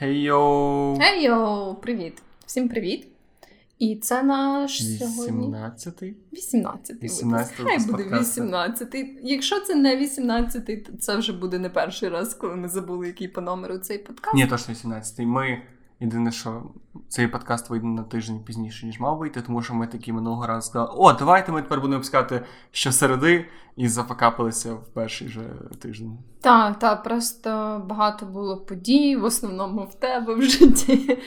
Хей-йоу! Хей-йоу! Привіт! Всім привіт! І це наш 18-й? 18-й. 18 Хай буде 18-й. Якщо це не 18-й, то це вже буде не перший раз, коли ми забули, який по номеру цей подкаст. Ні, точно 18-й. Ми єдине, що цей подкаст вийде на тиждень пізніше, ніж мав вийти, тому що ми такі минулого разу сказали, о, давайте ми тепер будемо випускати щосереди, і зафакапилися в перший же тиждень. Так, так, просто багато було подій, в основному в тебе в житті.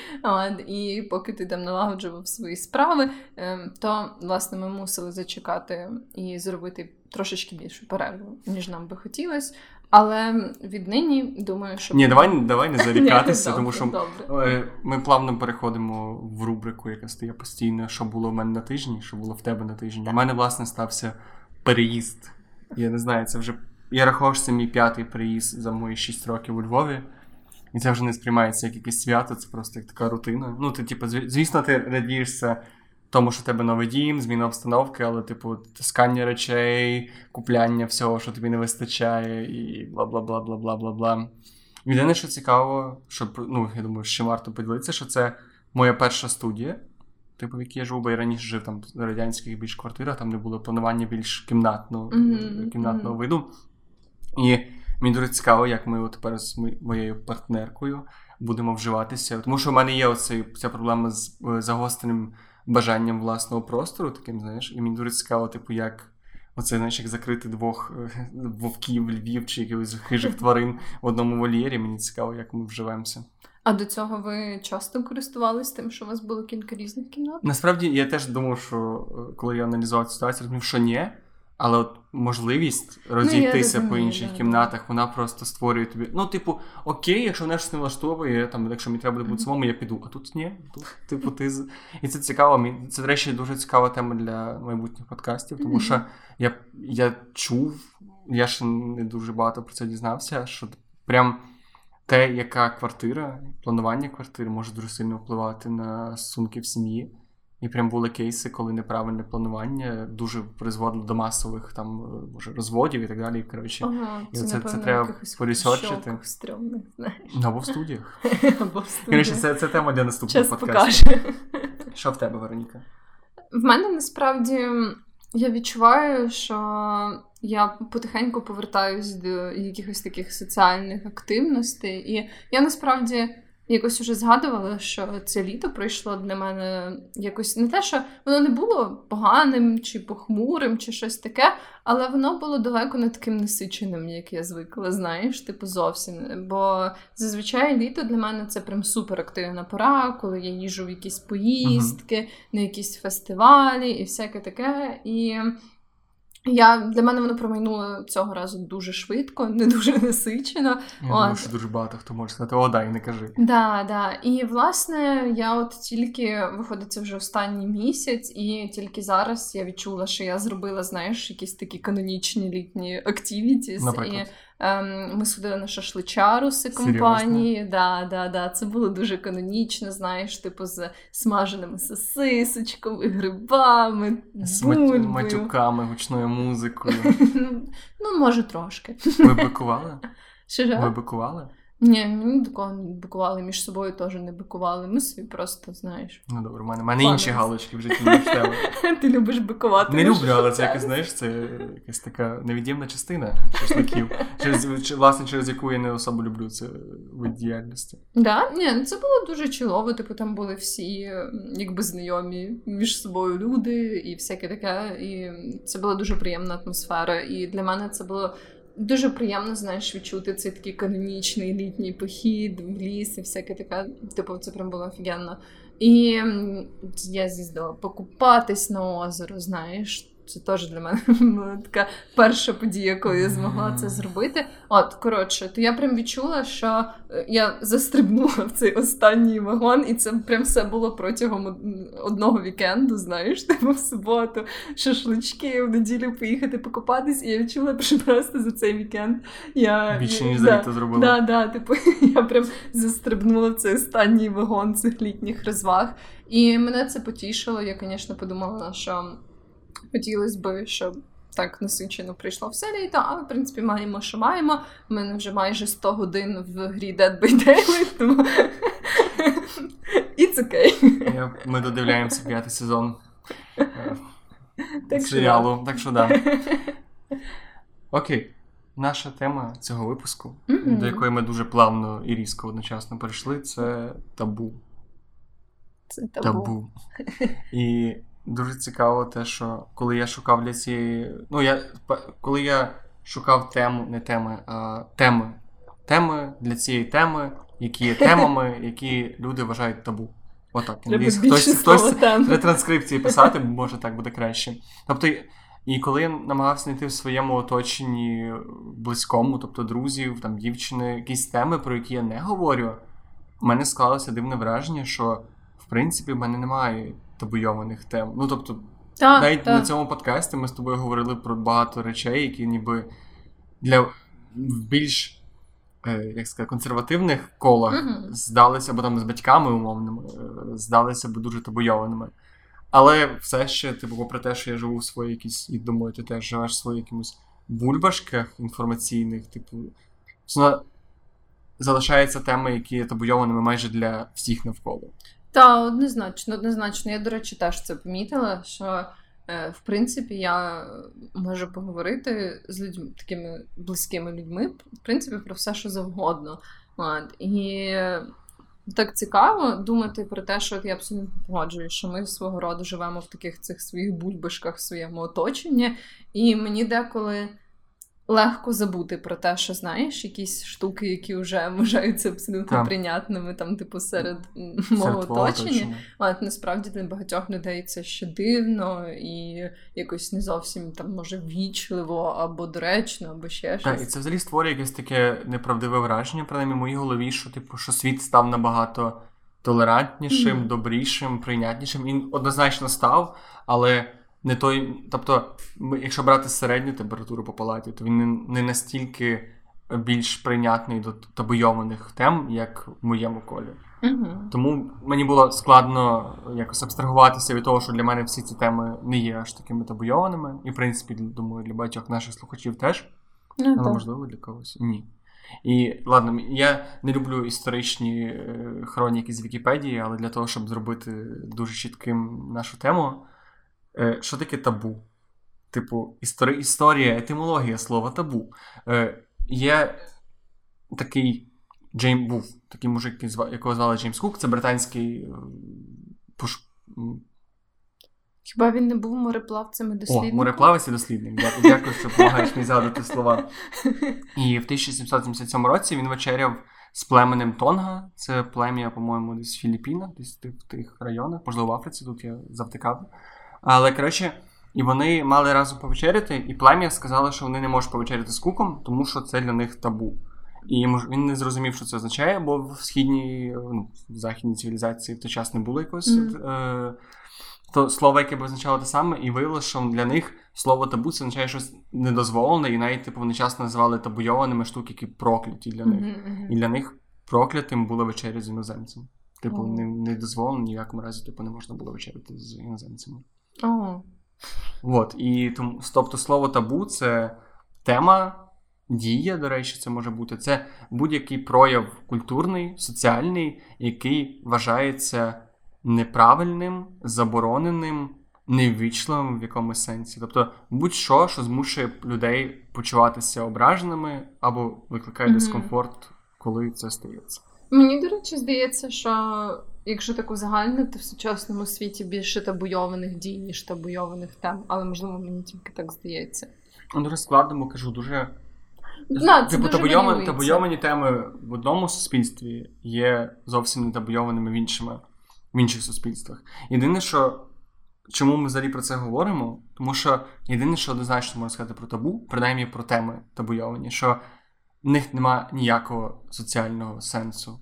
І поки ти там налагоджував свої справи, ем, то власне ми мусили зачекати і зробити трошечки більшу перерву, ніж нам би хотілося. Але віднині думаю, що ні, давай давай не зарікатися, тому що добре. Е, ми плавно переходимо в рубрику, яка стає постійно, що було в мене на тижні, що було в тебе на тижні. У мене, власне, стався переїзд. Я не знаю, це вже. Я рахував, що це мій п'ятий переїзд за мої 6 років у Львові. І це вже не сприймається як якесь свято, це просто як така рутина. Ну, ти, типу, звісно, ти радієшся тому, що в тебе новий дім, зміна обстановки, але, типу, таскання речей, купляння всього, що тобі не вистачає, і бла бла бла бла бла бла бла. Єдине, що цікаво, що ну, я думаю, ще варто поділитися, що це моя перша студія, типу, в якій я живу, бо я раніше жив там в радянських більш квартирах, там де було планування більш кімнатного, mm-hmm. кімнатного mm-hmm. виду. І мені дуже цікаво, як ми от тепер з моєю партнеркою будемо вживатися. Тому що в мене є оцей, ця проблема з загостреним бажанням власного простору, таким, знаєш, і мені дуже цікаво, типу, як. Оце, знаєш, як закрити двох вовків, львів чи якихось хижих тварин в одному вольєрі. Мені цікаво, як ми вживемося. А до цього ви часто користувались тим, що у вас було кілька різних кімнат? Насправді я теж думав, що коли я аналізував цю ситуацію, розумів, що ні. Але от можливість розійтися ну, по інших да, кімнатах, вона просто створює тобі. Ну, типу, окей, якщо мене щось не влаштовує, там, якщо мені треба буде бути самому, я піду. А тут ні. Тут, типу, ти І це цікаво. Це, до речі, дуже цікава тема для майбутніх подкастів, тому що я я чув, я ще не дуже багато про це дізнався, що прям те, яка квартира, планування квартири може дуже сильно впливати на стосунки в сім'ї. І прям були кейси, коли неправильне планування дуже призводило до масових там може розводів і так далі. Коротше, ага, і це, це, це треба порісочити. Або в студіях. Або в студіях. Коротше, це, це тема для наступного подкасту. Що в тебе, Вероніка? В мене насправді я відчуваю, що я потихеньку повертаюсь до якихось таких соціальних активностей, і я насправді. Якось уже згадувала, що це літо пройшло для мене якось не те, що воно не було поганим чи похмурим, чи щось таке, але воно було далеко не таким насиченим, як я звикла, знаєш, типу зовсім. Бо зазвичай літо для мене це прям суперактивна пора, коли я їжу в якісь поїздки, uh-huh. на якісь фестивалі і всяке таке. І я Для мене воно промайнуло цього разу дуже швидко, не дуже насичено. Я думаю, що дуже багато хто може сказати, о, дай, не кажи. Да, да. І власне я от тільки виходить це вже останній місяць, і тільки зараз я відчула, що я зробила, знаєш, якісь такі канонічні літні активітіс. І Ем, Ми судили на шашличаруси компанії. Да, да, да. Це було дуже канонічно, знаєш, типу з смаженими сосисочками, грибами, з бульбою. матюками, гучною музикою. Ну, може, трошки. Ви бикували? Що? Ви бикували? Ні, мені такого не бикували, між собою теж не бикували. Ми собі просто, знаєш. Ну добре, у мене, мене інші галочки в житті ніж тебе. Ти любиш бикувати. Не люблю, але це якось, знаєш, це якась така невід'ємна частина шашликів, через, власне, через яку я не особо люблю це вид діяльності. Да? Ні, ну це було дуже чолово, типу там були всі якби знайомі між собою люди і всяке таке. І це була дуже приємна атмосфера. І для мене це було. Дуже приємно, знаєш, відчути цей такий канонічний літній похід в ліс і всяке таке. Типу, це прям було офігенно. І я з'їздила покупатись на озеро, знаєш. Це теж для мене була така перша подія, коли я змогла це зробити. От, коротше, то я прям відчула, що е, я застрибнула в цей останній вагон, і це прям все було протягом одного вікенду, знаєш, типу в суботу, шашлички, в неділю поїхати покупатись, і я відчула, що просто за цей вікенд я більше ніж за літо зробила. Да, да, типу, я прям застрибнула в цей останній вагон цих літніх розваг. І мене це потішило. Я, звісно, подумала, що. Хотілося б, щоб так насичено прийшло все літо, але в принципі маємо, що маємо. У мене вже майже 100 годин в грі Dead by Daylight, тому Це ми додивляємося п'ятий сезон е, серіалу. Так що да. Окей. Наша тема цього випуску, Мгм. до якої ми дуже плавно і різко одночасно перейшли, це табу. Це табу. табу. І дуже цікаво те, що коли я шукав для цієї. Ну, я коли я шукав тему, не теми, а теми. Теми для цієї теми, які є темами, які люди вважають табу. Отак. Більше хтось, хтось для транскрипції писати, може так буде краще. Тобто, і коли я намагався знайти в своєму оточенні близькому, тобто друзів, там дівчини, якісь теми, про які я не говорю, в мене склалося дивне враження, що в принципі в мене немає табуйованих тем. Ну тобто, Так, навіть так. на цьому подкасті ми з тобою говорили про багато речей, які ніби для більш е, як сказати, консервативних колах Мгм. здалися, або там з батьками умовними, е, здалися б дуже табуйованими. Але все ще, типу, попри те, що я живу в своїй якійсь, і думаю, ти теж живеш в своїх якимось бульбашках інформаційних, типу, залишаються теми, які є табуйованими майже для всіх навколо. Та однозначно, однозначно. Я, до речі, теж це помітила, що е, в принципі я можу поговорити з людьми, такими близькими людьми, в принципі, про все, що завгодно. От. І так цікаво думати про те, що я абсолютно погоджуюсь, що ми свого роду живемо в таких цих своїх бульбашках в своєму оточенні, і мені деколи. Легко забути про те, що знаєш, якісь штуки, які вже вважаються абсолютно Так. прийнятними, там, типу, серед Серед мого оточення. Але насправді для багатьох людей це ще дивно і якось не зовсім там може ввічливо або доречно, або ще Так, і це взагалі створює якесь таке неправдиве враження, принаймні в моїй голові, що типу, що світ став набагато толерантнішим, добрішим, прийнятнішим. Він однозначно став, але не той. Тобто, якщо брати середню температуру по палаті, то він не, настільки більш прийнятний до табуйованих тем, як в моєму колі. Угу. Тому мені було складно якось абстрагуватися від того, що для мене всі ці теми не є аж такими табуйованими. І, в принципі, думаю, для багатьох наших слухачів теж. Ну, Але так. можливо для когось ні. І ладно, я не люблю історичні е, хроніки з Вікіпедії, але для того, щоб зробити дуже чітким нашу тему, е, що таке табу? Типу, істори, історія, етимологія слова табу. Е, є такий Джейм був, такий мужик, якого звали Джеймс Кук, це британський е, пуш... Хіба він не був мореплавцем і О, дослідником? мореплавець і дослідник. Дякую, що допомагаєш мені згадувати слова. І в 1777 році він вечеряв з племенем Тонга. Це плем'я, по-моєму, десь в Філіппінах, десь в тих, в тих районах, можливо, в Африці, тут я завтикав. Але коротше, і вони мали разом повечеряти, і плем'я сказало, що вони не можуть повечеряти з куком, тому що це для них табу. І він не зрозумів, що це означає, бо в східній, ну, в західній цивілізації в той час не було якогось Мгм. е, то слово, яке б означало те саме, і виявилося, що для них слово табу це означає щось недозволене, і навіть типу, вони часто називали табуйованими штуки, які прокляті для них. Мгм. І для них проклятим була вечеря з іноземцем. Типу, О. не, не дозволено, ні в якому разі типу, не можна було вечеряти з іноземцями. О, От, і тому, тобто слово табу це тема, дія, до речі, це може бути. Це будь-який прояв культурний, соціальний, який вважається неправильним, забороненим, неввічливим в якомусь сенсі. Тобто будь-що, що змушує людей почуватися ображеними або викликає Мгм. дискомфорт, коли це стається. Мені, до речі, здається, що якщо так узагальнити, в сучасному світі більше табуйованих дій, ніж табуйованих тем, але можливо мені тільки так здається. Ну, Дуже складно, бо кажу, дуже Да, це типу, табуйовані, табуйовані теми в одному суспільстві є зовсім не табуйованими в, іншими, в інших суспільствах. Єдине, що чому ми взагалі про це говоримо, тому що єдине, що однозначно можна сказати про табу, принаймні про теми табуйовані, що в них немає ніякого соціального сенсу.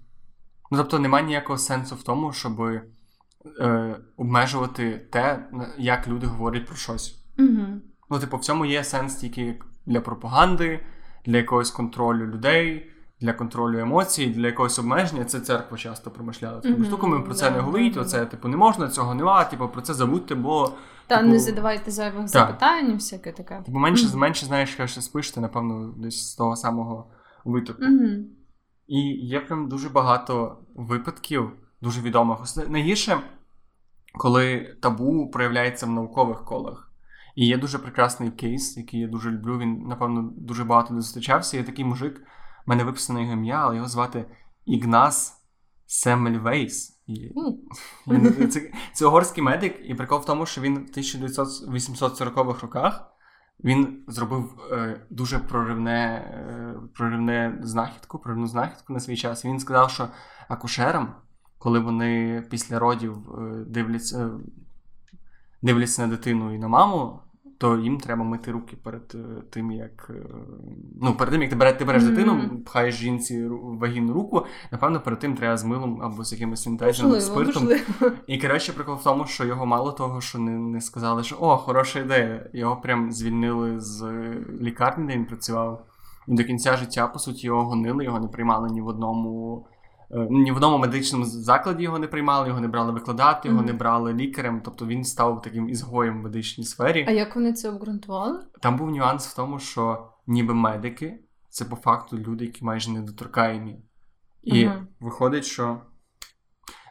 Ну, тобто немає ніякого сенсу в тому, щоб е, обмежувати те, як люди говорять про щось. Угу. Ну, типу, в цьому є сенс тільки для пропаганди, для якогось контролю людей, для контролю емоцій, для якогось обмеження. Це церква часто промишляла. Такими Мгм, штуками про це да, не говоріть, да, оце, типу, не можна, цього нема, типу, про це забудьте, бо Та Типу- не задавайте зайвих запитань, і всяке таке. типу, менше, Мгм. менше знаєш, що ще спиш, ти, напевно, десь з того самого витоку. Угу. І є прям дуже багато випадків, дуже відомих. Найгірше, коли табу проявляється в наукових колах. І є дуже прекрасний кейс, який я дуже люблю. Він, напевно, дуже багато зустрічався. Є такий мужик, в мене виписано його ім'я, але його звати Ігнас Семельвейс. І... Це, це угорський медик, і прикол в тому, що він в 1840-х роках він зробив е, дуже проривне е, проривне знахідку, проривну знахідку на свій час. Він сказав, що акушерам, коли вони після родів е, дивляться, дивляться на дитину і на маму, то їм треба мити руки перед е, тим, як е, ну, перед тим, як ти береш, ти береш mm-hmm. дитину, пхаєш жінці вагінну руку, напевно, перед тим треба з милом або з якимось синтезом, спиртом. Можливо. І коротше, прикол в тому, що його мало того, що не не сказали, що о, хороша ідея. Його прям звільнили з лікарні, де він працював. І до кінця життя, по суті, його гонили, його не приймали ні в одному Е, ні в одному медичному закладі його не приймали, його не брали викладати, його mm-hmm. не брали лікарем. Тобто він став таким ізгоєм в медичній сфері. А як вони це обґрунтували? Там був нюанс в тому, що ніби медики це по факту люди, які майже недоторкаємі. І mm-hmm. виходить, що.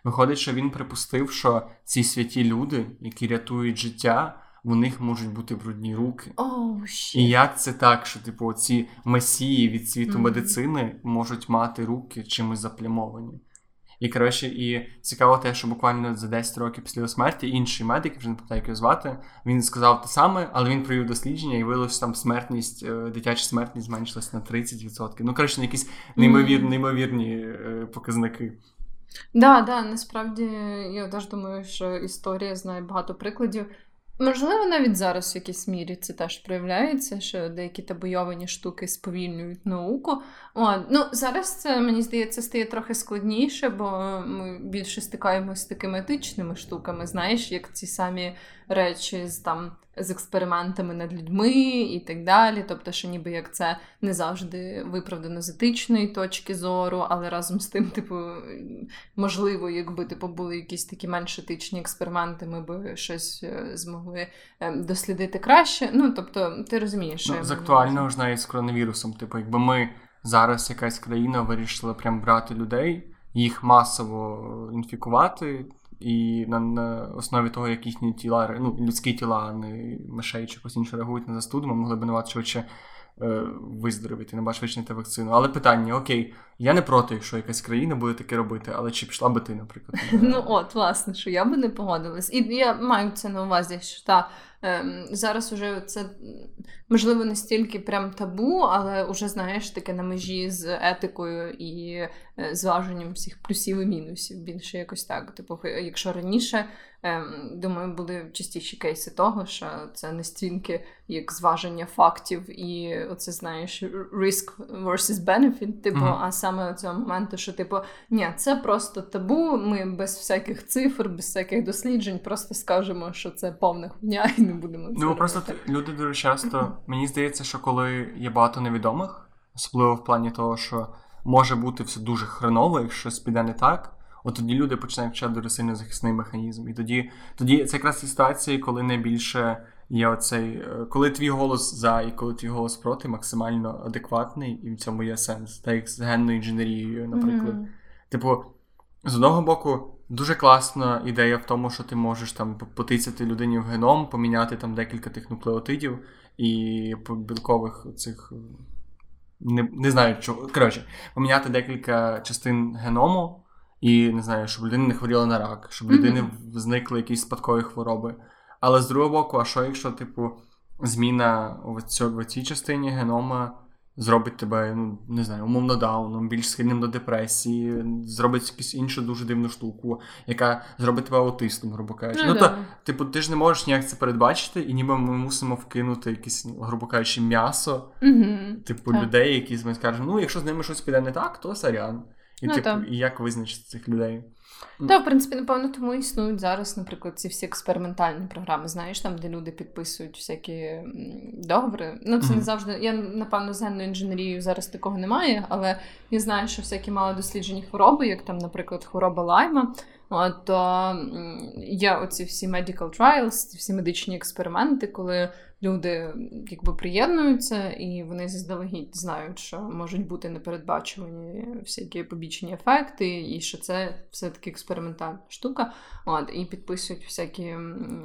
Виходить, що він припустив, що ці святі люди, які рятують життя, у них можуть бути брудні руки. Oh, І як це так, що типу ці месії від світу mm-hmm. медицини можуть мати руки чимось заплямовані? І коротше, і цікаво те, що буквально за 10 років після його смерті інший медик, вже не пам'ятаю, як його звати, він сказав те саме, але він провів дослідження і виявилося, що там смертність, е, дитяча смертність зменшилась на 30%. Ну, коротше, якісь неймовірні, неймовірні показники. Да, да, насправді я теж думаю, що історія знає багато прикладів. Можливо, навіть зараз в якійсь мірі це теж проявляється, що деякі табойовані штуки сповільнюють науку. О, ну, Зараз це, мені здається, стає трохи складніше, бо ми більше стикаємося з такими етичними штуками, знаєш, як ці самі речі з там з експериментами над людьми і так далі. Тобто, що ніби як це не завжди виправдано з етичної точки зору, але разом з тим, типу, можливо, якби типу були якісь такі менш етичні експерименти, ми би щось е, змогли ем, дослідити краще. Ну, тобто, ти розумієш, що ну, з актуального ж навіть з коронавірусом, типу, якби ми зараз якась країна вирішила прям брати людей, їх масово інфікувати і на, на основі того, як їхні тіла, ну, людські тіла, а не мишей чи якось інше реагують на застуду, ми могли б набагато швидше е, виздоровіти, набагато вичинити вакцину. Але питання: окей, я не проти, якщо якась країна буде таке робити, але чи пішла би ти, наприклад? Ну от, власне, що я би не погодилась. І я маю це на увазі, що та. Ем, зараз уже це можливо не стільки прям табу, але вже знаєш таке на межі з етикою і е, зваженням всіх плюсів і мінусів. Більше якось так. Типу, якщо раніше думаю, були частіші кейси того, що це не стільки як зваження фактів, і оце знаєш risk versus benefit, типу, mm-hmm. а саме цього моменту, що типу, ні, це просто табу. Ми без всяких цифр, без всяких досліджень, просто скажемо, що це повна хуйня, і не будемо це. Ну просто люди дуже часто мені здається, що коли є багато невідомих, особливо в плані того, що може бути все дуже хреново, якщо щось піде не так. От тоді люди починають вчати дуже сильно захисний механізм. І тоді тоді це якраз ситуації, коли найбільше є оцей, е, коли твій голос за і коли твій голос проти максимально адекватний, і в цьому є сенс. Так як з генною інженерією, наприклад. Mm-hmm. Типу, з одного боку, дуже класна ідея в тому, що ти можеш там потицяти людині в геном, поміняти там декілька тих нуклеотидів і білкових цих. Не не знаю, чого. Коротше, поміняти декілька частин геному, і не знаю, щоб людина не хворіла на рак, щоб людини mm-hmm. зникли якісь спадкові хвороби. Але з другого боку, а що, якщо, типу, зміна в, цьо, в цій частині генома зробить тебе, ну, не знаю, умовно дауном, більш схильним до депресії, зробить якусь іншу дуже дивну штуку, яка зробить тебе аутистом, грубо кажучи. Ну, ну то, типу, ти ж не можеш ніяк це передбачити, і ніби ми мусимо вкинути якесь, грубо кажучи, м'ясо, mm-hmm. типу, так. людей, які ми скажемо, ну, якщо з ними щось піде не так, то сорян. І ну, типу, і як визначити цих людей? Так, в принципі, напевно, тому існують зараз, наприклад, ці всі експериментальні програми, знаєш, там, де люди підписують всякі договори. Ну, це mm-hmm. не завжди. Я, напевно, з генною інженерією зараз такого немає, але я знаю, що всякі мали досліджені хвороби, як там, наприклад, хвороба лайма. От, то є оці всі medical trials, всі медичні експерименти, коли люди якби приєднуються, і вони заздалегідь знають, що можуть бути непередбачувані всякі побічні ефекти, і що це все-таки експериментальна штука. От, І підписують всякі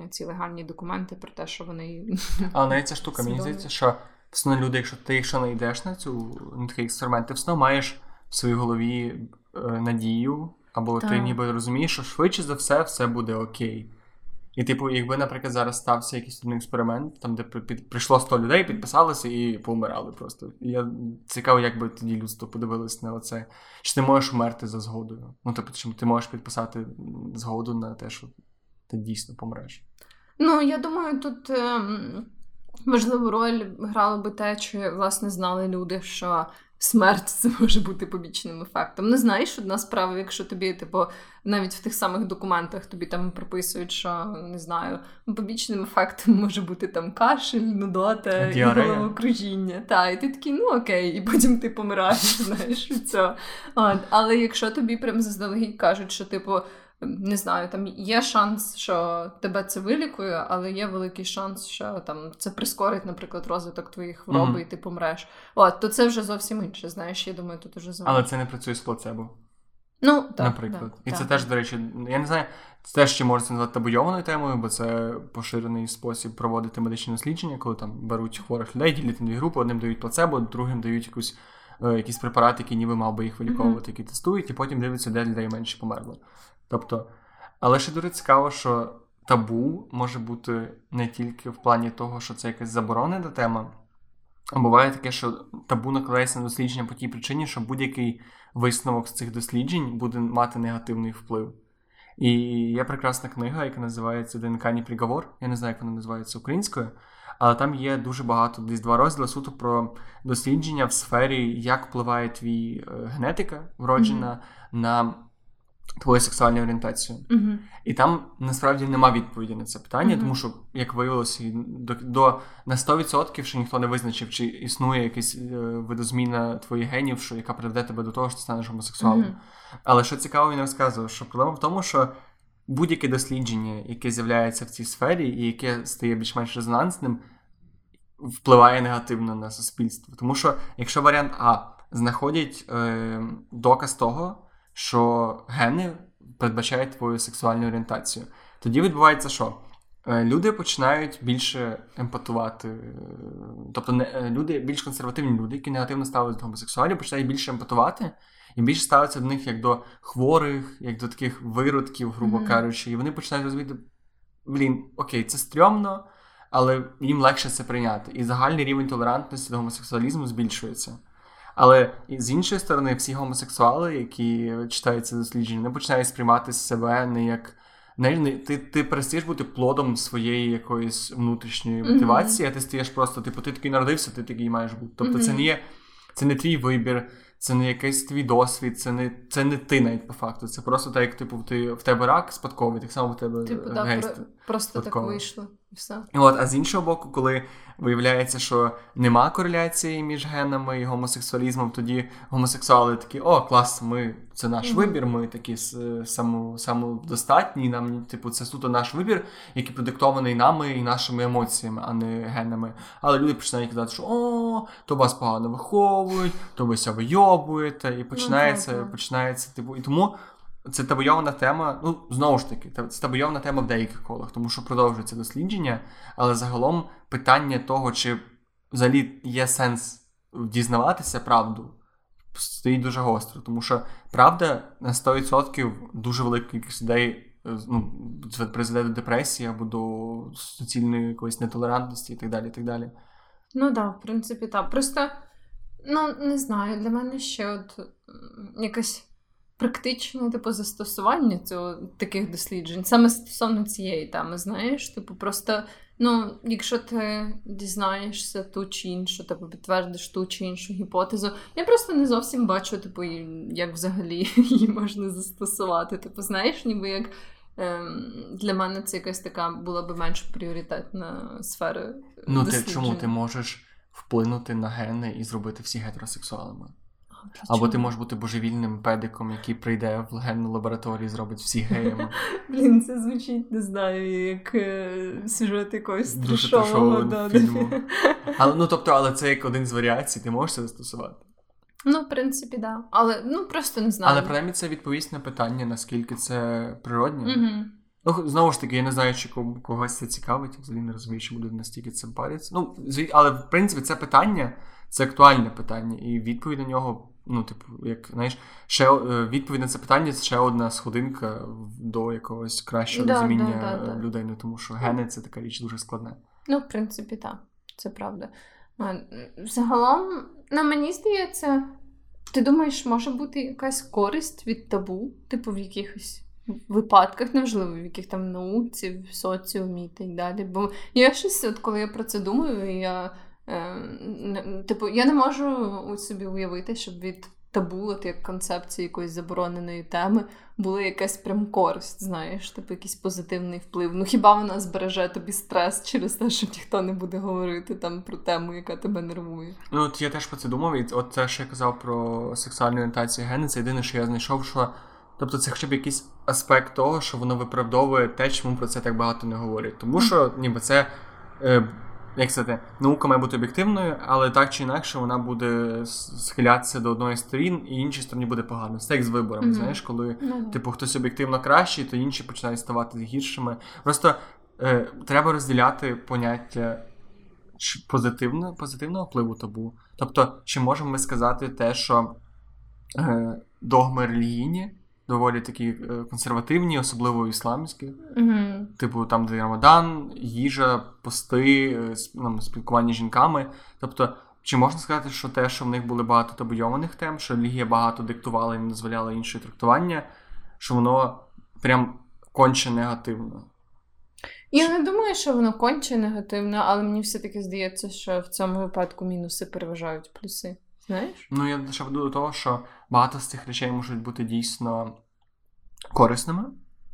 ці легальні документи про те, що вони. Але навіть ця штука, мені здається, що все люди, якщо ти якщо не йдеш на цю на такий експеримент, ти все маєш в своїй голові е, надію, або так. ти ніби розумієш, що швидше за все все буде окей. І, типу, якби, наприклад, зараз стався якийсь один експеримент, там, де під, прийшло 100 людей, підписалися і помирали просто. І я цікаво, як би тоді людство подивилось на оце. Чи ти можеш вмерти за згодою? Ну, тобто, чи ти можеш підписати згоду на те, що ти дійсно помреш? Ну, я думаю, тут ем, важливу роль грало би те, чи власне знали люди, що смерть це може бути побічним ефектом. Не знаєш, одна справа, якщо тобі, типу, навіть в тих самих документах тобі там прописують, що не знаю, побічним ефектом може бути там кашель, нудота і головокружіння. Та, і ти такий, ну окей, і потім ти помираєш, знаєш, від цього. От. Але якщо тобі прям заздалегідь кажуть, що типу не знаю, там є шанс, що тебе це вилікує, але є великий шанс, що там це прискорить, наприклад, розвиток твоїх хвороби, mm-hmm. і ти помреш. От, то це вже зовсім інше. Знаєш, я думаю, тут уже залежить. Але це не працює з плацебо. Ну, так, наприклад. Так, і так. це теж, до речі, я не знаю, це теж ще можна назвати табуйованою темою, бо це поширений спосіб проводити медичні дослідження, коли там беруть хворих людей, ділять на дві групи, одним дають плацебо, другим дають якусь. Е, якісь препарати, які ніби мав би їх виліковувати, mm-hmm. які тестують, і потім дивляться, де людей менше померло. Тобто, але ще дуже цікаво, що табу може бути не тільки в плані того, що це якась заборонена тема, а буває таке, що табу накладається на дослідження по тій причині, що будь-який висновок з цих досліджень буде мати негативний вплив. І є прекрасна книга, яка називається ДНК приговор. Я не знаю, як вона називається українською, але там є дуже багато, десь два розділи суто про дослідження в сфері, як впливає твій е, генетика вроджена mm-hmm. на твою сексуальну орієнтацію. Uh-huh. І там насправді нема відповіді на це питання, uh-huh. тому що, як виявилося, до, до на 100% що ніхто не визначив, чи існує якась е, видозміна твоїх генів, що яка приведе тебе до того, що ти станеш гомосексуалом. Uh-huh. Але що цікаво, він розказував, що проблема в тому, що будь-яке дослідження, яке з'являється в цій сфері, і яке стає більш-менш резонансним, впливає негативно на суспільство. Тому що, якщо варіант А знаходять е, доказ того що гени передбачають твою сексуальну орієнтацію. Тоді відбувається що? Е, люди починають більше емпатувати, е, тобто не, е, люди, більш консервативні люди, які негативно ставляться до гомосексуалів, починають більше емпатувати і більше ставляться до них як до хворих, як до таких виродків, грубо mm-hmm. кажучи, і вони починають розуміти, блін, окей, це стрьомно, але їм легше це прийняти. І загальний рівень толерантності до гомосексуалізму збільшується. Але з іншої сторони, всі гомосексуали, які читають це дослідження, не починають сприймати себе не як. Не, не, ти ти перестаєш бути плодом своєї якоїсь внутрішньої мотивації, mm-hmm. а ти стаєш просто, типу, ти такий народився, ти такий маєш бути. Тобто mm-hmm. це не є це не твій вибір, це не якийсь твій досвід, це не це не ти навіть по факту. Це просто так, як типу, ти в тебе рак спадковий, так само в тебе типу, да, гейст просто спадковий. так вийшло. Все. От, А з іншого боку, коли виявляється, що нема кореляції між генами і гомосексуалізмом, тоді гомосексуали такі, о, клас, ми це наш mm-hmm. вибір, ми такі само, самодостатні, нам, типу, це суто наш вибір, який продиктований нами і нашими емоціями, а не генами. Але люди починають казати, що о, то вас погано виховують, то ви ся вийобуєте, і починається, mm-hmm. починається, типу, і тому. Це табойована тема, ну знову ж таки, це табойована тема в деяких колах, тому що продовжується дослідження, але загалом питання того, чи взагалі є сенс дізнаватися правду, стоїть дуже гостро, тому що правда на 100% дуже велика кількість людей е, ну, призведе до депресії або до суцільної якоїсь нетолерантності і так далі. і так далі. Ну так, да, в принципі, так. Просто ну не знаю, для мене ще от якась практичне типу застосування цього таких досліджень, саме стосовно цієї теми, знаєш, типу, просто. Ну, якщо ти дізнаєшся ту чи іншу, типу підтвердиш ту чи іншу гіпотезу, я просто не зовсім бачу, типу, як взагалі її можна застосувати. Типу, знаєш, ніби як ем, для мене це якась така була би менш пріоритетна сфера. Ну, ти чому ти можеш вплинути на гени і зробити всі гетеросексуалами? Або ти можеш бути божевільним педиком, який прийде в легенну лабораторію і зробить всі геями. Блін, це звучить, не знаю, як е, сюжет якогось трешового, фільму. Але, ну, тобто, але це як один з варіацій, ти можеш це застосувати. Ну, в принципі, да. Але ну просто не знаю. Але принаймні це відповість на питання, наскільки це природньо. Угу. Ну, знову ж таки, я не знаю, чи когось це цікавить, взагалі не розумію, чи буде настільки цим париться. Ну, але в принципі це питання, це актуальне питання, і відповідь на нього, ну, типу, як знаєш, ще е, відповідь на це питання це ще одна сходинка до якогось кращого Да, розуміння да, да, да. людей. Ну тому що гени це така річ дуже складна. Ну, в принципі, так. Це правда. Загалом, ну, мені здається, ти думаєш, може бути якась користь від табу, типу в якихось випадках, неважливо, в яких там науці, в соціумі і так далі. Бо я щось, от коли я про це думаю, я, типу, я не можу у собі уявити, щоб від табу, от як концепції якоїсь забороненої теми, була якась прям користь, знаєш, типу якийсь позитивний вплив. Ну хіба вона збереже тобі стрес через те, що ніхто не буде говорити там про тему, яка тебе нервує? Ну, от я теж про це думав, і от те, що я казав про сексуальну орієнтацію гени, це єдине, що я знайшов, що. Тобто це хоча б якийсь аспект того, що воно виправдовує те, чому про це так багато не говорять. Тому що ніби це, е, як сказати, наука має бути об'єктивною, але так чи інакше вона буде схилятися до одної сторін, і іншій стороні буде погано. Це як з виборами, Мгм. знаєш, коли Ну, Типу, хтось об'єктивно кращий, то інші починають ставати гіршими. Просто е, треба розділяти поняття позитивно, позитивного впливу табу. Тобто, чи можемо ми сказати те, що е, догми релігійні доволі такі е, консервативні, особливо ісламські, Угу. типу там, де Рамадан, їжа, пости, е, ну, спілкування з жінками. Тобто, чи можна сказати, що те, що в них були багато табуйованих тем, що релігія багато диктувала і не дозволяла інші трактування, що воно прям конче негативно? Я не думаю, що воно конче негативно, але мені все-таки здається, що в цьому випадку мінуси переважають плюси. Знаєш? Ну, я ще веду до того, що багато з цих речей можуть бути дійсно корисними.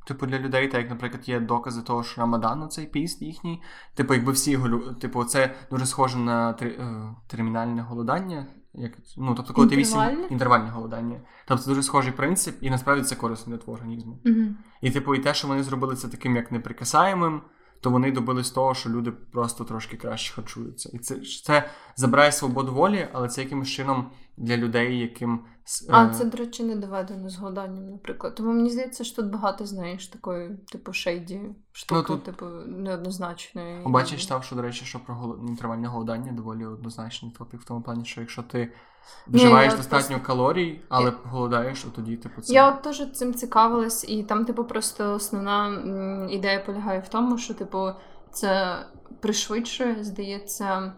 Типу, для людей, так як, наприклад, є докази того, що Рамадан цей піст їхній. Типу, якби всі його типу, це дуже схоже на три, е, термінальне голодання. Як, ну, тобто, коли ти вісім інтервальне голодання. Тобто це дуже схожий принцип, і насправді це корисно для твого організму. Угу. І, типу, і те, що вони зробили це таким як неприкасаємим, то вони добились того, що люди просто трошки краще харчуються. І це, це забирає свободу волі, але це якимось чином для людей, яким. А е, це, до речі, не доведено з голоданням, наприклад. Тому мені здається, що тут багато знаєш такої, типу, шейді штуки, тут- типу, неоднозначної. Побачив, читав, що, до речі, що про гол... інтервальне голодання доволі однозначний топік в тому плані, що якщо ти вживаєш достатньо просто- калорій, але Я- голодаєш, то тоді, типу, це. Я от теж цим цікавилась, і там, типу, просто основна ідея полягає в тому, що, типу, це пришвидшує, здається,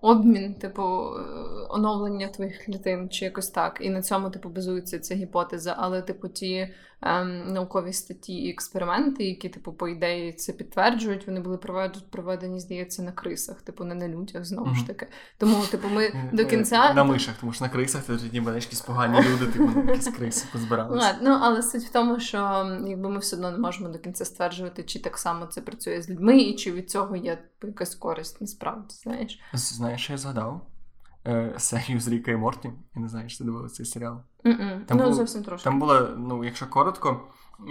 обмін, типу, е, оновлення твоїх клітин чи якось так. І на цьому, типу, базується ця гіпотеза. Але, типу, ті ем, наукові статті і експерименти, які, типу, по ідеї це підтверджують, вони були проведені, здається, на крисах, типу, не на людях, знову Мгм. ж таки. Тому, типу, ми Е, до е, кінця. На мишах, тому що на крисах тоді ніби якісь погані люди, типу, якісь криси позбиралися. Ну але суть в тому, що якби ми все одно не можемо до кінця стверджувати, чи так само це працює з людьми, і чи від цього є якась користь, насправді, знаєш. Знаєш, що я згадав? Е, серію з Ріка і Морті. Я не знаю, чи ти дивилася цей серіал. Там ну, було- зовсім трошки. Там було, ну, якщо коротко,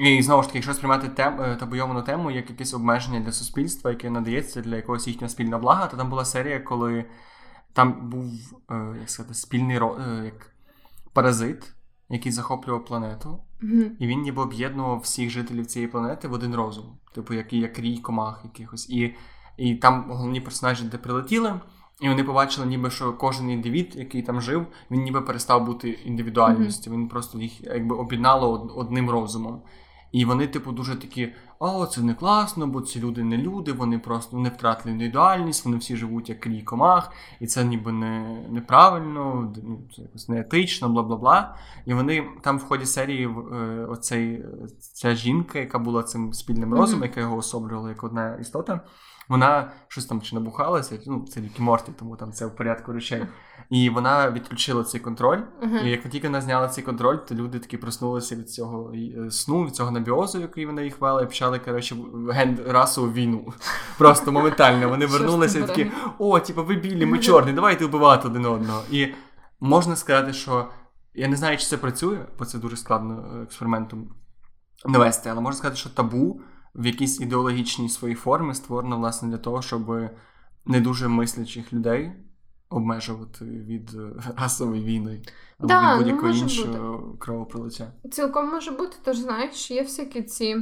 і знову ж таки, якщо сприймати тем, е, табуйовану тему як якесь обмеження для суспільства, яке надається для якогось їхнього спільного блага, то там була серія, коли там був, е, як сказати, спільний ро- е, як паразит, який захоплював планету, Мгм. і він ніби об'єднував всіх жителів цієї планети в один розум, типу, як, як рій комах якихось. І, і там головні персонажі де прилетіли. І вони побачили, ніби що кожен індивід, який там жив, він ніби перестав бути індивідуальністю. Він просто їх якби об'єднало одним розумом. І вони, типу, дуже такі: о, це не класно, бо ці люди не люди, вони просто не втратили індивідуальність, вони всі живуть як рій комах, і це ніби не, неправильно, ну, це якось неетично, бла бла бла. І вони там в ході серії е, оцей, ця жінка, яка була цим спільним розумом, яка його особлювала як одна істота. Вона щось там чи набухалася, ну це Рікі Морті, тому там це в порядку речей. І вона відключила цей контроль. Мгм. І як тільки вона зняла цей контроль, то люди такі проснулися від цього е, сну, від цього набіозу, який вона їх вела, і почали коротше ген расову війну. Просто моментально. Вони вернулися і такі: о, типу, ви білі, ми чорні, давайте вбивати один одного. І можна сказати, що Я не знаю, чи це працює, бо це дуже складно е, експериментом навести, але можна сказати, що табу в якійсь ідеологічній своїй формі створено власне для того, щоб не дуже мислячих людей обмежувати від е, расової війни або Да, від ну, будь-якого може іншого кровопролиття. Цілком може бути, тож знаєш, є всякі ці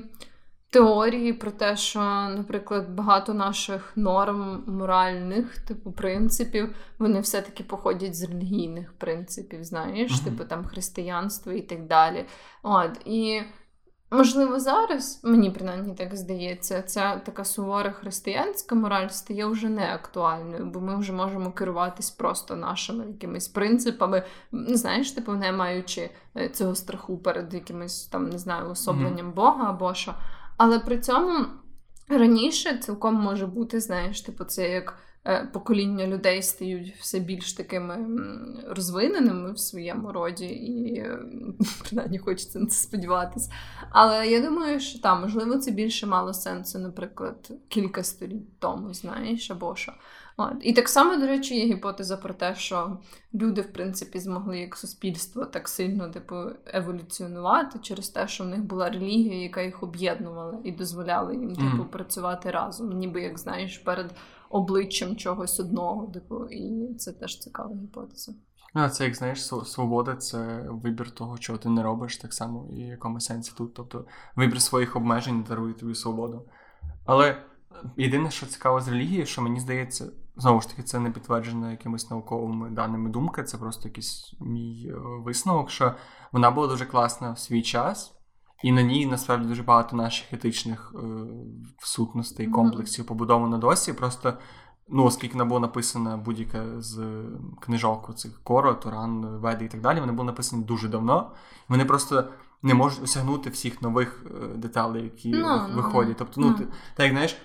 теорії про те, що, наприклад, багато наших норм моральних, типу, принципів, вони все-таки походять з релігійних принципів, знаєш, Мгм. типу там християнство і так далі. От, і можливо, зараз, мені принаймні так здається, ця така сувора християнська мораль стає вже не актуальною, бо ми вже можемо керуватись просто нашими якимись принципами, знаєш, типу, не маючи е, цього страху перед якимось там, не знаю, особленням Бога або що. Але при цьому раніше цілком може бути, знаєш, типу, це як покоління людей стають все більш такими розвиненими в своєму роді, і е, принаймні хочеться на це сподіватися. Але я думаю, що там, можливо, це більше мало сенсу, наприклад, кілька століть тому, знаєш, або що. От. І так само, до речі, є гіпотеза про те, що люди, в принципі, змогли як суспільство так сильно типу, еволюціонувати через те, що в них була релігія, яка їх об'єднувала і дозволяла їм типу, працювати разом, ніби як знаєш, перед обличчям чогось одного. Типу, і це теж цікава гіпотеза. А це як знаєш, свобода це вибір того, чого ти не робиш, так само і в якому сенсі тут. Тобто вибір своїх обмежень дарує тобі свободу. Але єдине, що цікаво з релігією, що мені здається, знову ж таки, це не підтверджено якимись науковими даними думка, це просто якийсь мій е, висновок, що вона була дуже класна в свій час, і на ній насправді дуже багато наших етичних е, сутностей, комплексів побудовано досі. Просто ну, оскільки вона була написана будь-яка з книжок цих Коро, Туран, Веди і так далі, вони були написані дуже давно. Вони просто не можуть осягнути всіх нових е, деталей, які Ну, ви- ну, виходять. ну, Тобто, ну, ну. ти, так як знаєш,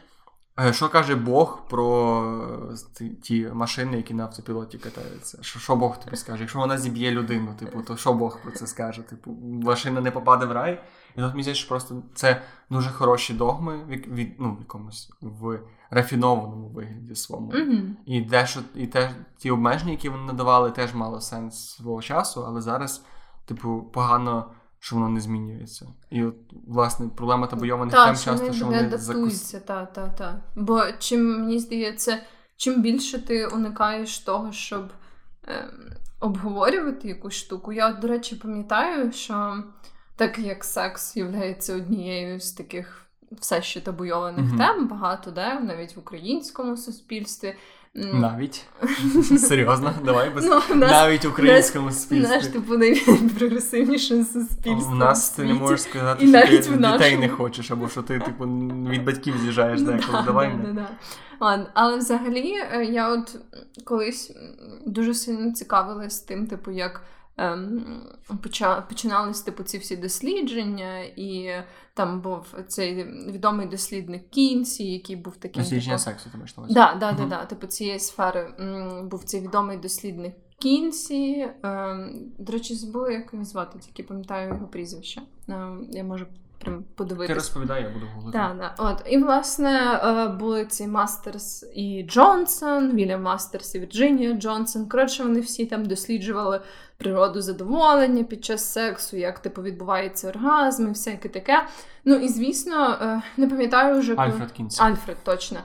е, що каже Бог про е, ті, ті машини, які на автопілоті катаються? Що, що Бог тобі скаже? Якщо вона зіб'є людину, типу, то що Бог про це скаже? Типу, машина не попаде в рай. І тут мені здається, що просто це дуже хороші догми від, від ну, в якомусь в рафінованому вигляді своєму. Угу. І дещо, і те, ті обмеження, які вони надавали, теж мало сенс свого часу, але зараз, типу, погано, що воно не змінюється. І от, власне, проблема табойованих тем що часто, вони що вони закус... адаптуються, та, та, та. Бо чим мені здається, чим більше ти уникаєш того, щоб ем, обговорювати якусь штуку. Я, до речі, пам'ятаю, що так як секс є однією з таких все ще табуйованих Мгм. тем, багато де, навіть в українському суспільстві. Навіть. Серйозно, давай без... Ну, нас, Навіть в українському наш, суспільстві. типу, найпрогресивніше суспільство. У нас ти не можеш сказати, І що ти дітей нашому. не хочеш, або що ти, типу, від батьків з'їжджаєш Ну, деколи. да, Давай да, не. да, да. Ладно, але взагалі е, я от колись дуже сильно цікавилась тим, типу, як починались типу, ці всі дослідження, і там був цей відомий дослідник Кінсі, який був таким. Дослідження типу, сексу, ти маєш на увазі. Да, да, да, да. Типу цієї сфери був цей відомий дослідник Кінсі. Ем, до речі, забула, як його звати, тільки пам'ятаю його прізвище. Ем, я можу прям Ти подивитися. розповідай, я буду говорити. Так, так. От. І, власне, е, були ці Мастерс і Джонсон, Вільям Мастерс і Вірджинія Джонсон. Коротше, вони всі там досліджували природу задоволення під час сексу, як типу відбувається оргазм і всяке таке. Ну і звісно, е, не пам'ятаю вже Альфред Кінсі. Альфред, точно.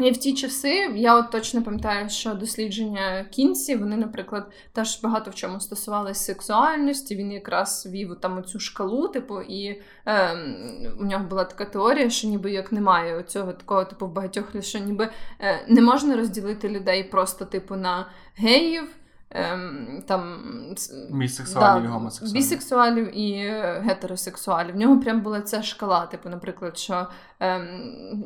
Ем, і в ті часи я от точно пам'ятаю, що дослідження Кінсі, вони, наприклад, теж багато в чому стосувалися сексуальності. Він якраз вів там оцю шкалу, типу, і ем, у нього була така теорія, що ніби як немає оцього такого, типу, в багатьох що ніби е, не можна розділити людей просто, типу, на геїв. Ем, там Бісексуалів Да, і гомосексуалів. Бісексуалів і е, гетеросексуалів. В нього прям була ця шкала, типу, наприклад, що ем,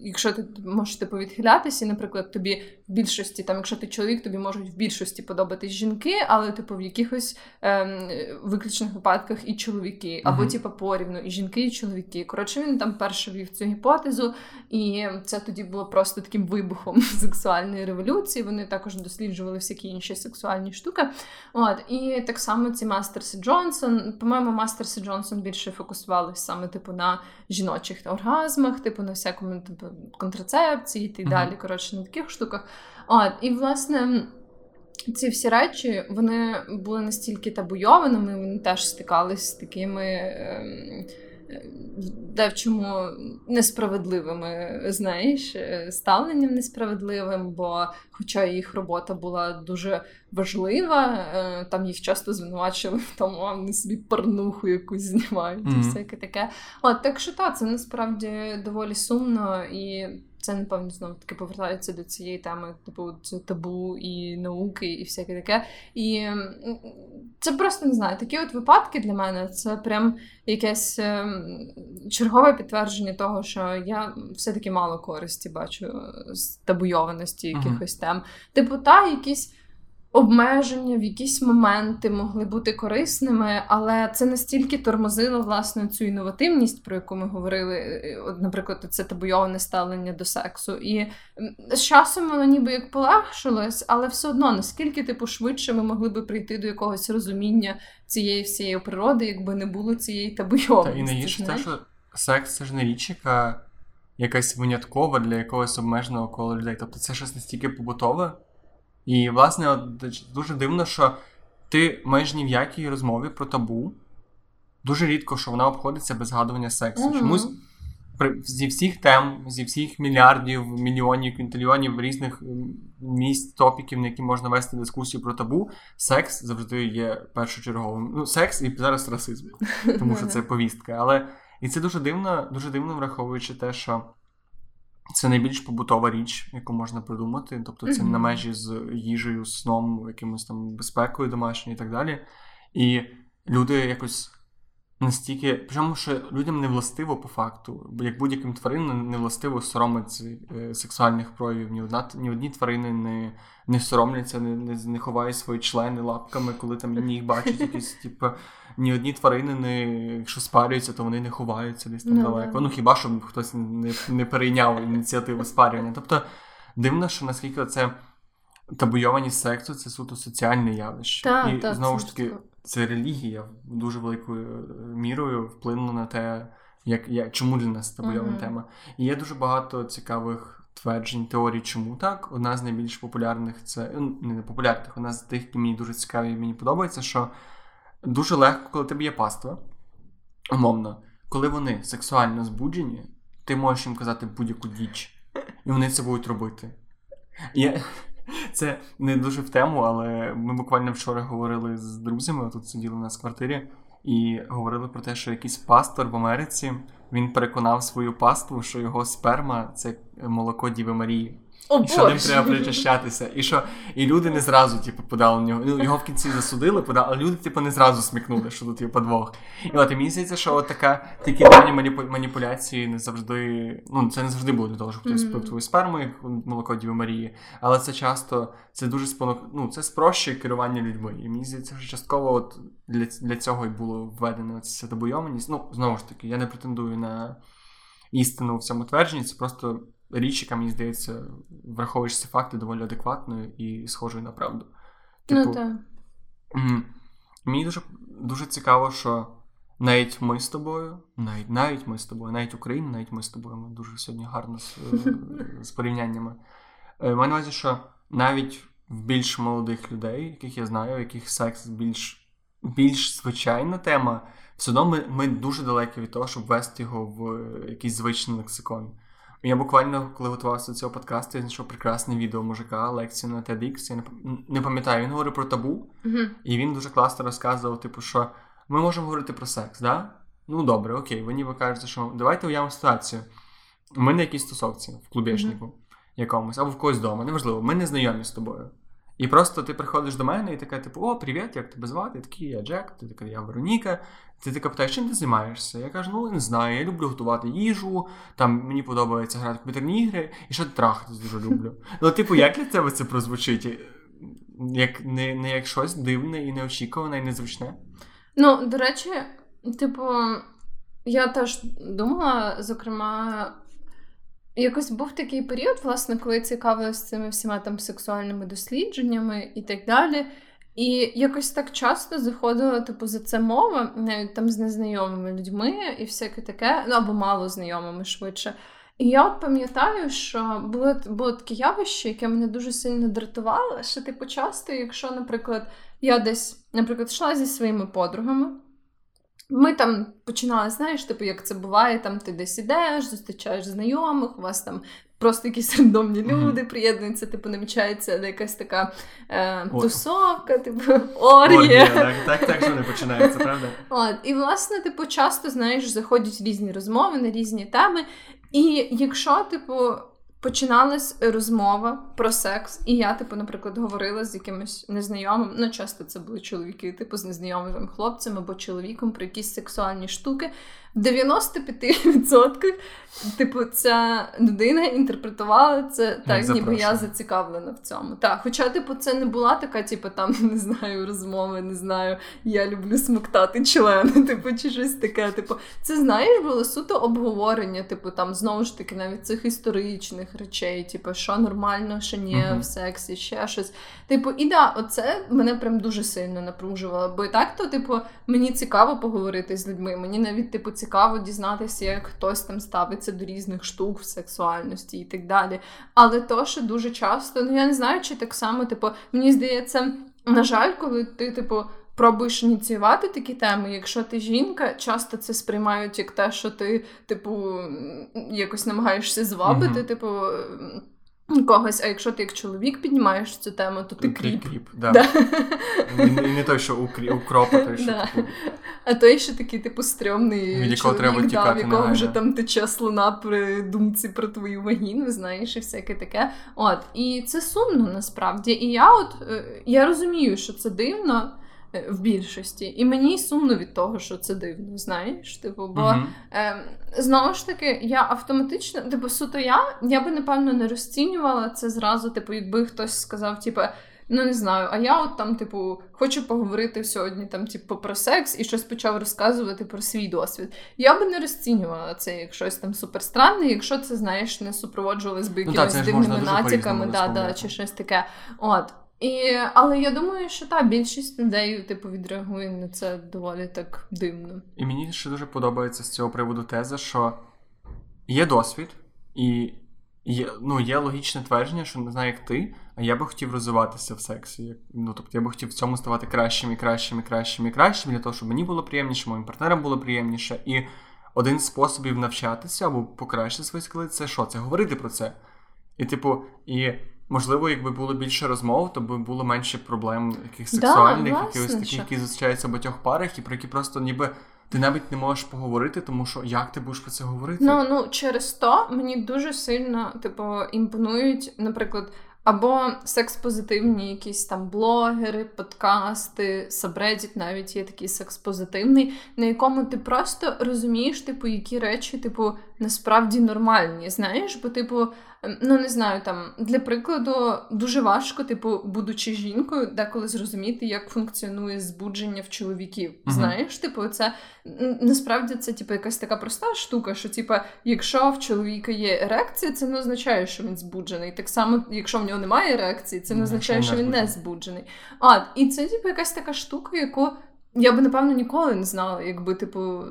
якщо ти можеш типу, відхилятися, і, наприклад, тобі в більшості, там, якщо ти чоловік, тобі можуть в більшості подобатись жінки, але типу в якихось ем, виключних випадках і чоловіки, або Мгм. типу порівну, і жінки, і чоловіки. Коротше, він там перше вів цю гіпотезу, і це тоді було просто таким вибухом сексуальної революції. Вони також досліджували всякі інші сексуальні штуки. От, і так само ці Мастерс і Джонсон. По-моєму, Мастерс і Джонсон більше фокусувалися саме типу на жіночих оргазмах, типу на всякому типу, контрацепції і так далі. Коротше, на таких штуках. От, і власне. ці всі речі вони були настільки табуйованими, вони теж стикались з такими. Ем, де в чому несправедливими, знаєш, е, ставленням несправедливим, бо, хоча їх робота була дуже важлива, е, там їх часто звинувачили в тому, а вони собі порнуху якусь знімають mm-hmm. і всяке таке. От так що так, це насправді доволі сумно і. Це, напевно, знову таки повертається до цієї теми, типу, це табу і науки, і всяке таке. І це просто не знаю. Такі от випадки для мене це прям якесь ем, чергове підтвердження того, що я все-таки мало користі бачу з табуйованості якихось uh-huh. тем. Типу, та якісь обмеження в якісь моменти могли бути корисними, але це настільки тормозило власне цю інновативність, про яку ми говорили. Е, от, Наприклад, це табуйоване ставлення до сексу. І з часом воно ніби як полегшилось, але все одно наскільки типу швидше ми могли би прийти до якогось розуміння цієї всієї природи, якби не було цієї табуйованості. Та і найгірше те, що секс це ж не річ, яка якась виняткова для якогось обмеженого кола людей. Тобто це щось настільки побутове. І, власне, от, дуже дивно, що ти майже ні в якій розмові про табу. Дуже рідко, що вона обходиться без згадування сексу. Mm-hmm. Чомусь при, зі всіх тем, зі всіх мільярдів, мільйонів, квінтильйонів різних місць, топіків, на які можна вести дискусію про табу, секс завжди є першочерговим. Ну, секс і зараз расизм, тому що це повістка. Але і це дуже дивно, дуже дивно, враховуючи те, що. Це найбільш побутова річ, яку можна придумати. Тобто це mm-hmm. на межі з їжею, сном, якимось там безпекою домашньою і так далі. І люди якось настільки. Причому що людям не властиво по факту, бо як будь-яким тваринам не властиво соромиться е, сексуальних проявів. Ні одна ні одні тварини не не соромляться, не не, не ховають свої члени лапками, коли там їх бачать якісь, типу, ні одні тварини, не, якщо спарюються, то вони не ховаються десь там no, ну, далеко. No. Ну хіба що хтось не не перейняв ініціативу спарювання. Тобто дивно, що наскільки це табуйованість сексу це суто соціальне явище. Так, І так, знову ж таки, це релігія дуже великою е, мірою вплинула на те, як, як чому для нас табуйована mm-hmm. тема. І є дуже багато цікавих. Тверджень, теорій, чому так. Одна з найбільш популярних це ну, не популярних, одна з тих, які мені дуже цікаві і мені подобається, що дуже легко, коли тебе є паства, умовно, коли вони сексуально збуджені, ти можеш їм казати будь-яку діч, і вони це будуть робити. Я... Це не дуже в тему, але ми буквально вчора говорили з друзями, тут сиділи у нас в квартирі, і говорили про те, що якийсь пастор в Америці він переконав свою паству, що його сперма це молоко Діви Марії. О, і що ним треба причащатися. І що і люди не зразу, типу, подали нього. Ну, його в кінці засудили, подали, але люди, типу, не зразу смікнули, що тут є подвох. І от і мені здається, що от така такі дані маніпуляції не завжди. Ну, це не завжди було для того, щоб хтось спив твою сперму, як молоко Діви Марії. Але це часто це дуже спонук... ну, це спрощує керування людьми. І мені здається, що частково от для для цього і було введено ця табуйованість. Ну, знову ж таки, я не претендую на істину в цьому твердженні, це просто річ, яка мені здається, враховуючи ці факти доволі адекватною і схожою на правду. Ну, типу, ну, так. Мені дуже дуже цікаво, що навіть ми з тобою, навіть навіть ми з тобою, навіть Україна, навіть ми з тобою, ми дуже сьогодні гарно з, з порівняннями. Е, маю на увазі, що навіть в більш молодих людей, яких я знаю, яких секс більш більш звичайна тема, все одно ми, ми дуже далекі від того, щоб ввести його в якийсь звичний лексикон. Я буквально, коли готувався до цього подкасту, я знайшов прекрасне відео мужика, лекцію на TEDx, Я не пам'ятаю, він говорив про табу, uh-huh. і він дуже класно розказував, типу, що ми можемо говорити про секс, да? Ну добре, окей, ви ніби кажете, що давайте уявимо ситуацію. Ми на якійсь стосовці в клубішнику uh-huh. якомусь, або в когось вдома, неважливо, ми не знайомі з тобою. І просто ти приходиш до мене і така, типу, о, привіт, як тебе звати? Я такий, я Джек, ти така, я Вероніка. Ти така питаєш, чим ти займаєшся? Я кажу, ну не знаю, я люблю готувати їжу, там мені подобається грати в комп'ютерні ігри, і ще трахатись дуже люблю. Ну, типу, як для тебе це прозвучить? Як не, не як щось дивне і неочікуване, і незвичне? Ну, до речі, типу, я теж думала, зокрема, Якось був такий період, власне, коли цікавилася цими всіма там сексуальними дослідженнями і так далі. І якось так часто заходила, типу, за це мова, навіть там з незнайомими людьми і всяке таке, ну або мало знайомими швидше. І я от пам'ятаю, що було було таке явище, яке мене дуже сильно дратувало. Що типу часто, якщо, наприклад, я десь, наприклад, йшла зі своїми подругами. Ми там починали, знаєш, типу, як це буває, там ти десь ідеш, зустрічаєш знайомих, у вас там просто якісь рандомні люди mm-hmm. приєднуються, типу, намічається якась така е, тусовка, типу, оргія. Так, так, так що не починається, правда? От, І, власне, типу, часто, знаєш, заходять різні розмови на різні теми. І якщо, типу, починалась розмова про секс, і я, типу, наприклад, говорила з якимось незнайомим. Ну, часто це були чоловіки, типу, з незнайомим хлопцем або чоловіком про якісь сексуальні штуки. В 95% типу, ця людина інтерпретувала це так, ніби я зацікавлена в цьому. Так, Хоча, типу, це не була така, типу, там, не знаю, розмови, не знаю, я люблю смоктати члени, типу, чи щось таке. Типу, це знаєш, було суто обговорення, типу, там знову ж таки, навіть цих історичних речей, типу, що нормально, що ні, uh-huh. в сексі, ще щось. Типу, і да, оце мене прям дуже сильно напружувало. Бо і так, то, типу, мені цікаво поговорити з людьми. Мені навіть, типу, цікаво дізнатися, як хтось там ставиться до різних штук в сексуальності і так далі. Але то, що дуже часто, ну я не знаю, чи так само, типу, мені здається, на жаль, коли ти, типу. Пробуєш ініціювати такі теми, якщо ти жінка, часто це сприймають як те, що ти, типу, якось намагаєшся звабити, mm-hmm. типу, когось, а якщо ти як чоловік піднімаєш цю тему, то ти кріп. кріп да. Да. І, і не той, що укроп, а той, що да. типу... А той, що такий, типу, стрьомний від якого чоловік, треба тікати, да, в якого вже там тече слона при думці про твою вагіну, знаєш, і всяке таке. От, І це сумно насправді. І я от е, я розумію, що це дивно. Е, в більшості. І мені сумно від того, що це дивно, знаєш. Типу, бо uh-huh. е, знову ж таки, я автоматично, типу, суто я, я би напевно не розцінювала це зразу, типу, якби хтось сказав, типу. Ну, не знаю, а я от там, типу, хочу поговорити сьогодні там, типу, про секс і щось почав розказувати про свій досвід. Я би не розцінювала це як щось там суперстранне, якщо це, знаєш, не супроводжувалось би ну, якимись дивними натяками, да, да, чи щось таке. От. І, Але я думаю, що та більшість людей типу відреагує на це доволі так дивно. І мені ще дуже подобається з цього приводу теза, що є досвід, і є ну, є логічне твердження, що не знаю, як ти, а я би хотів розвиватися в сексі. Ну, Тобто я би хотів в цьому ставати кращим і кращим і кращим і кращим, для того, щоб мені було приємніше, моїм партнерам було приємніше. І один з способів навчатися або покращити свої скили це що? Це говорити про це. І, типу, і Можливо, якби було більше розмов, то би було менше проблем яких сексуальних, да, якихось таких, які зустрічаються в багатьох парах, і про які просто ніби ти навіть не можеш поговорити, тому що як ти будеш про це говорити? Ну ну через то мені дуже сильно типу імпонують, наприклад. Або секс-позитивні якісь там блогери, подкасти, сабредіт навіть є такий секс-позитивний, на якому ти просто розумієш, типу, які речі, типу, насправді нормальні. Знаєш, бо, типу, ну, не знаю, там для прикладу дуже важко, типу, будучи жінкою, деколи зрозуміти, як функціонує збудження в чоловіків. Uh-huh. Знаєш, типу, це насправді це типу, якась така проста штука, що типу, якщо в чоловіка є ерекція, це не означає, що він збуджений. Так само, якщо в нього немає ерекції, це не означає, що він не збуджений. А, і це типу, якась така штука, яку. Я би, напевно, ніколи не знала, якби, типу,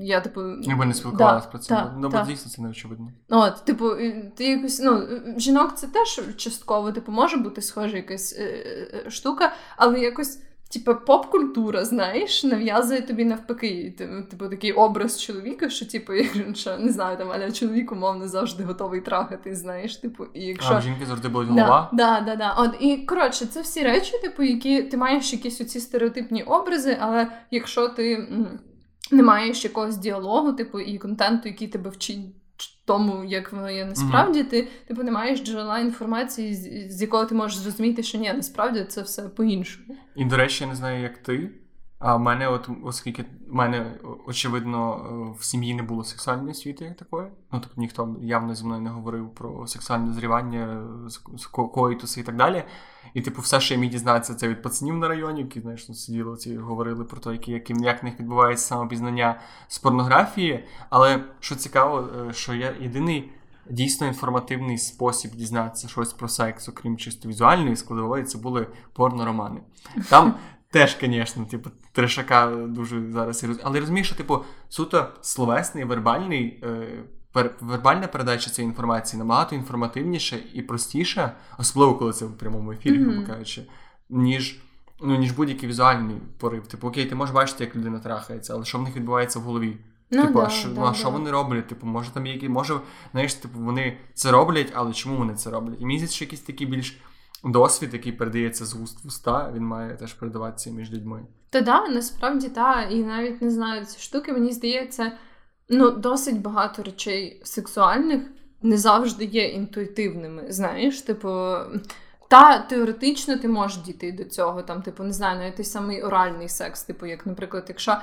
я, типу... Якби не спілкувалася да, про це. Та, ну, бо дійсно це не очевидно. От, типу, ти якось, ну, жінок це теж частково, типу, може бути схожа якась е, е, штука, але якось Типа поп-культура, знаєш, нав'язує тобі навпаки, типу такий образ чоловіка, що типу, якщо не знаю, там але чоловік умовно завжди готовий трахати, знаєш, типу, і якщо А, жінки завжди були голова. Да, да, да, От і коротше, це всі речі, типу, які ти маєш якісь оці стереотипні образи, але якщо ти не маєш якогось діалогу, типу, і контенту, який тебе вчить тому, як воно є насправді, mm-hmm. ти типу не маєш джерела інформації, з, з якого ти можеш зрозуміти, що ні, насправді це все по-іншому. І, до речі, я не знаю, як ти. А в мене, от, оскільки в мене, очевидно, в сім'ї не було сексуальної освіти як такої. Ну, тобто ніхто явно зі мною не говорив про сексуальне зрівання, коїтуси і так далі. І, типу, все, що я міг дізнатися, це від пацанів на районі, які знаєш, сиділи ці говорили про те, які, як в них відбувається самопізнання з порнографії. Але що цікаво, е, що я єдиний дійсно інформативний спосіб дізнатися щось про секс, окрім чисто візуальної складової, це були порноромани. Там. Теж, звісно, типу, трешака дуже зараз. Але розумієш, що, типу, суто словесний, вербальний е, вербальна передача цієї інформації набагато інформативніше і простіше, особливо коли це в прямому ефірі, mm-hmm. кажучи, ніж ну, ніж будь-який візуальний порив. Типу, окей, ти можеш бачити, як людина трахається, але що в них відбувається в голові? Ну, типу, да, а що, да, ну, а що вони роблять? Типу, може там які, може, знаєш, типу, вони це роблять, але чому вони це роблять? І здається, що якийсь такий більш досвід, який передається з уст в уста, він має теж передаватися між людьми. Та да, насправді так. І навіть не знаю, ці штуки, мені здається, ну, досить багато речей сексуальних не завжди є інтуїтивними. Знаєш, типу. Та теоретично ти можеш дійти до цього, там, типу, не знаю, навіть той самий оральний секс, типу, як, наприклад, якщо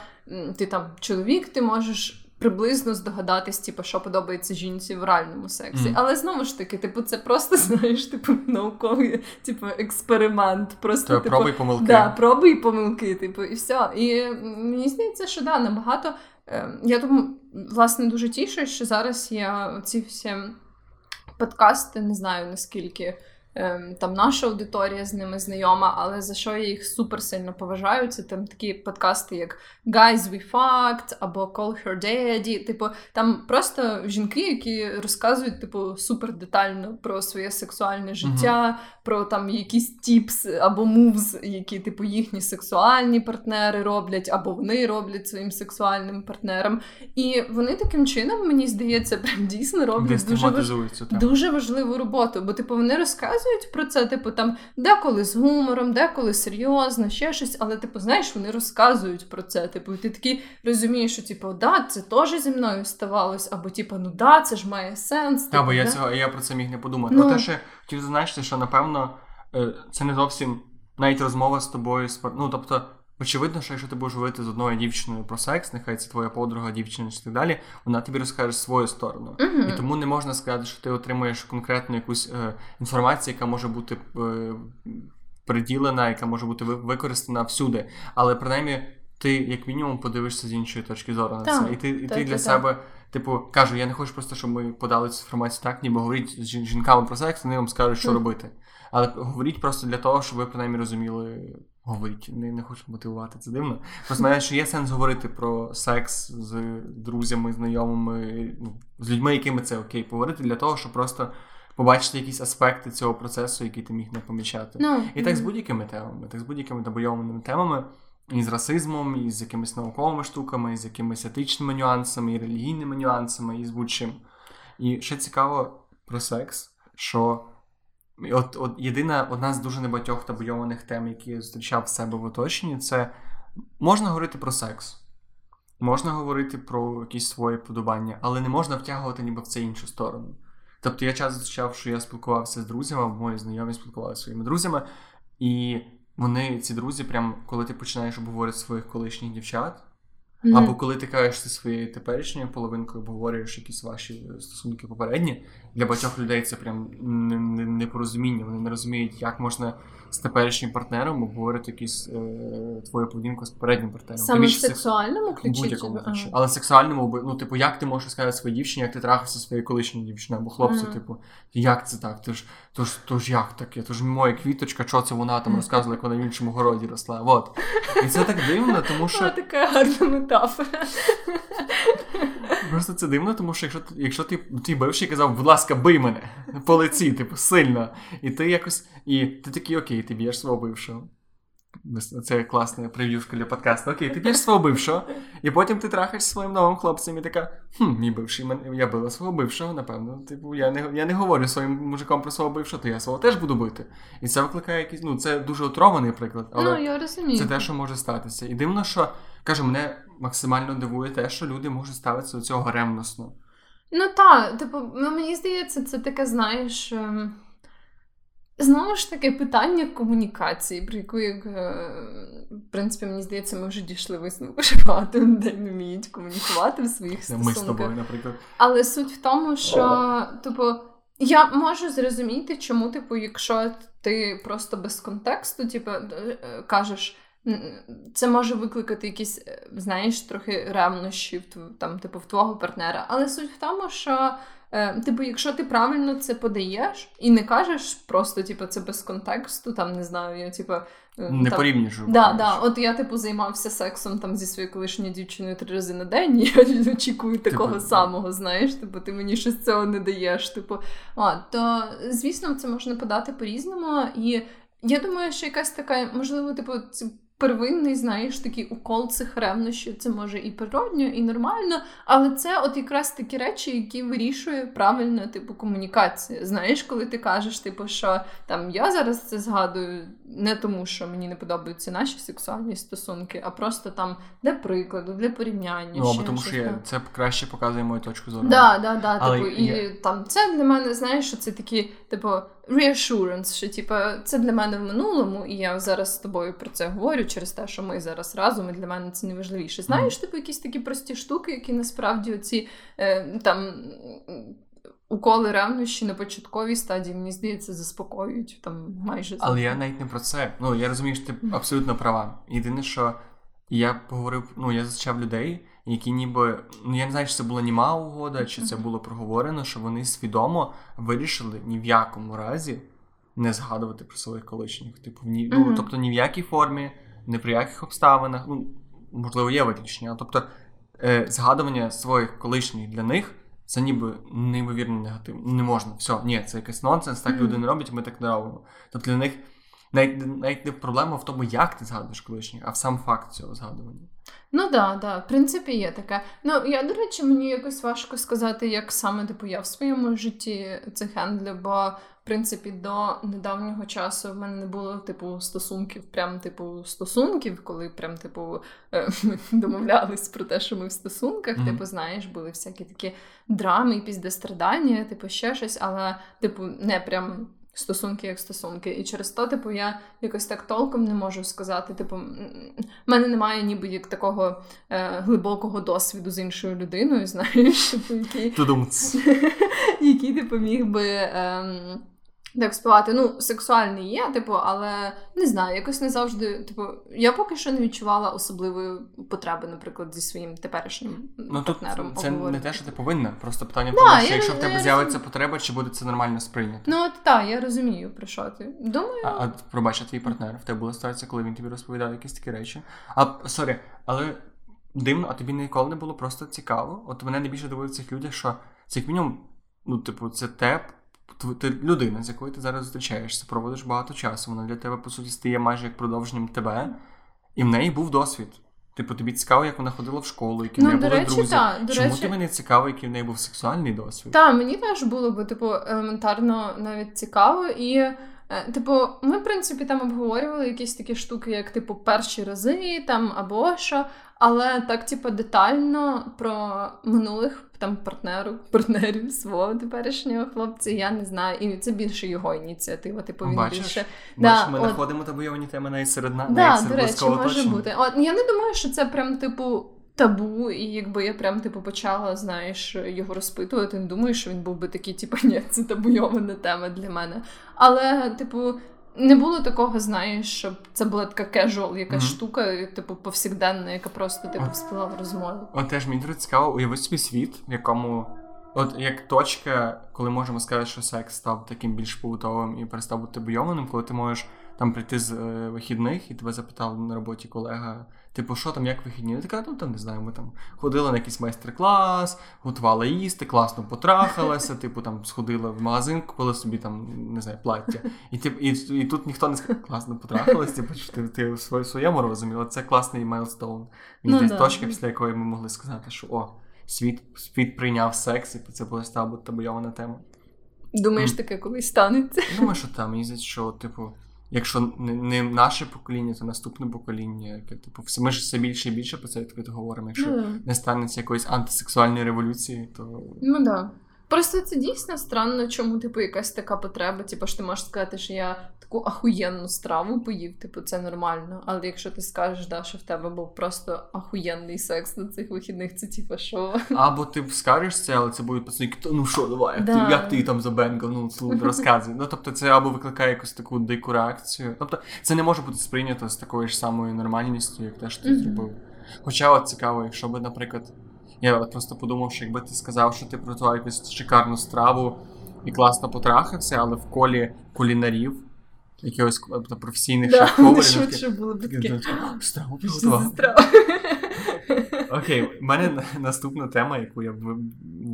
ти там чоловік, ти можеш приблизно здогадатись, типу, що подобається жінці в оральному сексі. Mm. Але знову ж таки, типу, це просто знаєш, типу, науковий типу, експеримент. Просто типу, проби помилки. Да, проби і помилки, типу, і все. І мені здається, що да, набагато. Е, я тому, власне, дуже тішу, що зараз я ці всі подкасти не знаю наскільки. Ем, там наша аудиторія з ними знайома, але за що я їх супер сильно поважаю, це там такі подкасти, як Guys We Fucked або Call Her Daddy. Типу, там просто жінки, які розказують, типу, супер детально про своє сексуальне життя. Про там якісь тіпс або мувз, які, типу, їхні сексуальні партнери роблять, або вони роблять своїм сексуальним партнерам. І вони таким чином, мені здається, прям дійсно роблять дуже, важ... дуже важливу роботу, бо типу вони розказують про це, типу, там деколи з гумором, деколи серйозно, ще щось, але, типу, знаєш, вони розказують про це. Типу, ти такий розумієш, що типу, да, це теж зі мною ставалось, або типу, ну да, це ж має сенс. Та, бо я цього я про це міг не подумати. Ну, те, що хотів зазначити, що напевно е, це не зовсім навіть розмова з тобою ну, тобто. Очевидно, що якщо ти будеш говорити з одною дівчиною про секс, нехай це твоя подруга, дівчина чи так далі, вона тобі розкаже свою сторону. Uh-huh. І тому не можна сказати, що ти отримуєш конкретну якусь е, інформацію, яка може бути е, приділена, яка може бути використана всюди. Але принаймні ти, як мінімум, подивишся з іншої точки зору на це. І ти і так, ти для так, себе, типу, кажу, я не хочу просто, щоб ми подали цю інформацію так, ніби говоріть з жінками про секс, вони вам скажуть, що робити. Але говоріть просто для того, щоб ви принаймні розуміли говорить, не не хочу мотивувати, це дивно. Просто мене що є сенс говорити про секс з друзями, знайомими, ну, з людьми, якими це окей, поговорити для того, щоб просто побачити якісь аспекти цього процесу, які ти міг не помічати. No. Ну, і так з будь-якими темами, так з будь-якими табойованими темами. І з расизмом, і з якимись науковими штуками, і з якимись етичними нюансами, і релігійними нюансами, і з будь-чим. І ще цікаво про секс, що От от єдина одна з дуже небагатьох табуйованих тем, які я зустрічав в себе в оточенні, це можна говорити про секс, можна говорити про якісь свої подобання, але не можна втягувати ніби в це іншу сторону. Тобто я часто зустрічав, що я спілкувався з друзями, мої знайомі спілкувалися своїми друзями, і вони, ці друзі, прям коли ти починаєш обговорити своїх колишніх дівчат. Mm-hmm. Або коли ти кажеш зі своєю теперішньою половинкою, обговорюєш якісь ваші стосунки попередні, для багатьох людей це прям непорозуміння. Вони не розуміють, як можна з теперішнім партнером обговорити якісь е, твою поведінку з попереднім партнером. Саме в сексуальному ключі? Будь-якому ключі. Але сексуальному, ну, типу, як ти можеш сказати своїй дівчині, як ти трахався своєю колишньою дівчиною або хлопцю, mm-hmm. типу, як це так? Тож, тож, тож як таке? Тож моя квіточка, що це вона там розказувала, як вона в іншому городі росла. Вот. І це так дивно, тому що. Це така гарна метафора. Просто це дивно, тому що якщо якщо ти твій бивший казав, будь ласка, бий мене по лиці, типу, сильно. І ти якось. І ти такий, окей, ти б'єш свого бившого. Це класна прев'юшка для подкасту. Окей, ти б'єш свого бившого, і потім ти трахаєш своїм новим хлопцем і така, хм, мій бивший, я била свого бившого, напевно. Типу, я не я не говорю своїм мужиком про свого бившого, то я свого теж буду бити. І це викликає якийсь. Ну, це дуже отрований приклад, але ну, я розумію. це те, що може статися. І дивно, що кажу, мене максимально дивує те, що люди можуть ставитися до цього ревносно. Ну так, типу, ну мені здається, це таке, знаєш. Ем, знову ж таки, питання комунікації, про яку, як, е, в принципі, мені здається, ми вже дійшли висновку, що багато людей не вміють комунікувати в своїх стосунках. Ми з тобою, наприклад. Але суть в тому, що, типу, я можу зрозуміти, чому, типу, якщо ти просто без контексту, типу, е, кажеш це може викликати якісь, е, знаєш, трохи ревнощі там, типу, в твого партнера. Але суть в тому, що Е, Типу, якщо ти правильно це подаєш і не кажеш просто, типу, це без контексту, там не знаю, я типу. Не там, порівнюєш. Да, да. От я, типу, займався сексом там зі своєю колишньою дівчиною три рази на день, і я очікую такого Типу, самого, знаєш, типу, ти мені щось цього не даєш. Типу, а, то звісно, це можна подати по-різному. І я думаю, що якась така, можливо, типу, первинний, знаєш, такий укол цих ревнощів, це може і природньо, і нормально, але це от якраз такі речі, які вирішує правильно, типу, комунікація. Знаєш, коли ти кажеш, типу, що там я зараз це згадую не тому, що мені не подобаються наші сексуальні стосунки, а просто там для прикладу, для порівняння. Ну, або тому що я, це краще показує мою точку зору. Да, да, да, Але типу, і я- там це для мене, знаєш, що це такі, типу, reassurance, що типу, це для мене в минулому, і я зараз з тобою про це говорю через те, що ми зараз разом, і для мене це найважливіше. Знаєш, типу, якісь такі прості штуки, які насправді оці е, там. Уколи ревнощі на початковій стадії, мені здається, заспокоюють там майже Але я навіть не про це. Ну, я розумію, що ти абсолютно права. Єдине, що я поговорив, ну, я зустрічав людей, які ніби. Ну, я не знаю, чи це була німа угода, чи це було проговорено, що вони свідомо вирішили ні в якому разі не згадувати про своїх колишніх. Типу, ні, ну, тобто ні в якій формі, ні при яких обставинах. Ну, можливо, є виключення. Тобто, е, згадування своїх колишніх для них. Це ніби неймовірно негативно. Не можна. Все, ні, це якийсь нонсенс, так Мгм. люди не роблять, ми так не робимо. Тобто для них навіть, навіть не проблема в тому, як ти згадуєш колишніх, а в сам факт цього згадування. Ну да, да, в принципі, є таке. Ну я, до речі, мені якось важко сказати, як саме типу я в своєму житті це хендлю, бо в принципі до недавнього часу в мене не було типу стосунків, прям типу стосунків, коли прям типу е, ми домовлялись про те, що ми в стосунках. Мгм. Типу, знаєш, були всякі такі драми, піздестрадання, типу ще щось, але типу не прям. Стосунки як стосунки, і через то, типу, я якось так толком не можу сказати. Типу, в мене немає ніби як такого е, глибокого досвіду з іншою людиною, знаєш, типу, який, який типу, міг би. Ем, так співати, ну, сексуальний є, типу, але не знаю, якось не завжди. Типу, я поки що не відчувала особливої потреби, наприклад, зі своїм теперішнім Ну тут партнером. це не те, що ти повинна. Просто питання в Да, тому, що якщо в тебе з'явиться потреба, чи буде це нормально сприйнято. Ну, от так, я розумію, про що ти. Думаю, А, а пробач, а твій партнер, в тебе була ситуація, коли він тобі розповідав якісь такі речі. А sorry, але дивно, а тобі ніколи не було просто цікаво. От мене найбільше дивує в цих людях, що це як мінімум, ну, типу, це те, тв- ти людина, з якою ти зараз зустрічаєшся, проводиш багато часу. Вона для тебе, по суті, стає майже як продовженням тебе, і в неї був досвід. Типу, тобі цікаво, як вона ходила в школу, які в Ну, неї до були речі, друзі. та, до Чому речі- тобі не цікаво, який в неї був сексуальний досвід? Так, мені теж було би, типу, елементарно навіть цікаво. І, е, типу, ми, в принципі, там обговорювали якісь такі штуки, як, типу, перші рази там або що. Але так, типу, детально про минулих там партнерів, партнерів свого теперішнього хлопця, я не знаю. І це більше його ініціатива. Типу, він Бачиш? більше. Бачиш, Да, ми от- знаходимо табойовані теми навіть серед нас. Да, серед до речі, може оточення. бути. От я не думаю, що це прям типу. Табу, і якби я прям типу почала, знаєш, його розпитувати, не думаю, що він був би такий, типу, ні, це табуйована тема для мене. Але, типу, не було такого, знаєш, щоб це була така casual якась Мгм. штука, типу, повсякденна, яка просто типу От. в розмові. От теж мені дуже цікаво, уяви собі світ, в якому. От як точка, коли можемо сказати, що секс став таким більш побутовим і перестав бути табуйованим, коли ти можеш там прийти з е, вихідних і тебе запитав на роботі колега, типу, що там, як вихідні? Ти така, ну там не знаю, ми там ходили на якийсь майстер-клас, готували їсти, класно потрахалася, типу там сходила в магазин, купила собі там, не знаю, плаття. І, тип, і, і тут ніхто не сказав, класно потрахалась, типу, ти, ти в своєму розумі, от це класний milestone. Ну Десь да. точка, після якої ми могли сказати, що о, світ, світ прийняв секс, і це була стала табуйована тема. Думаєш, таке колись станеться? Думаю, що там здається, що, типу, якщо не, наше покоління, то наступне покоління, яке, типу, все, ми ж все більше і більше про це відкрито говоримо. Якщо Ну, да. не станеться якоїсь антисексуальної революції, то Ну да. Просто це дійсно странно, чому, типу, якась така потреба. Типу, що ти можеш сказати, що я таку ахуєнну страву поїв, типу, це нормально. Але якщо ти скажеш, да, що в тебе був просто ахуєнний секс на цих вихідних, це типу, що? або ти скажеш це, але це будуть пацани, ну що, давай, як, Да. ти, як ти там забенгав, ну слухай, розказуй. Ну тобто це або викликає якусь таку дику реакцію. Тобто це не може бути сприйнято з такою ж самою нормальністю, як те, що ти зробив. Хоча от цікаво, якщо би, наприклад, Я от просто подумав, що якби ти сказав, що ти приготував якусь шикарну страву і класно потрахався, але в колі кулінарів, якихось тобто, професійних Да, шеф-поварів. швидше було б таке. Страву? Окей, в мене наступна тема, яку я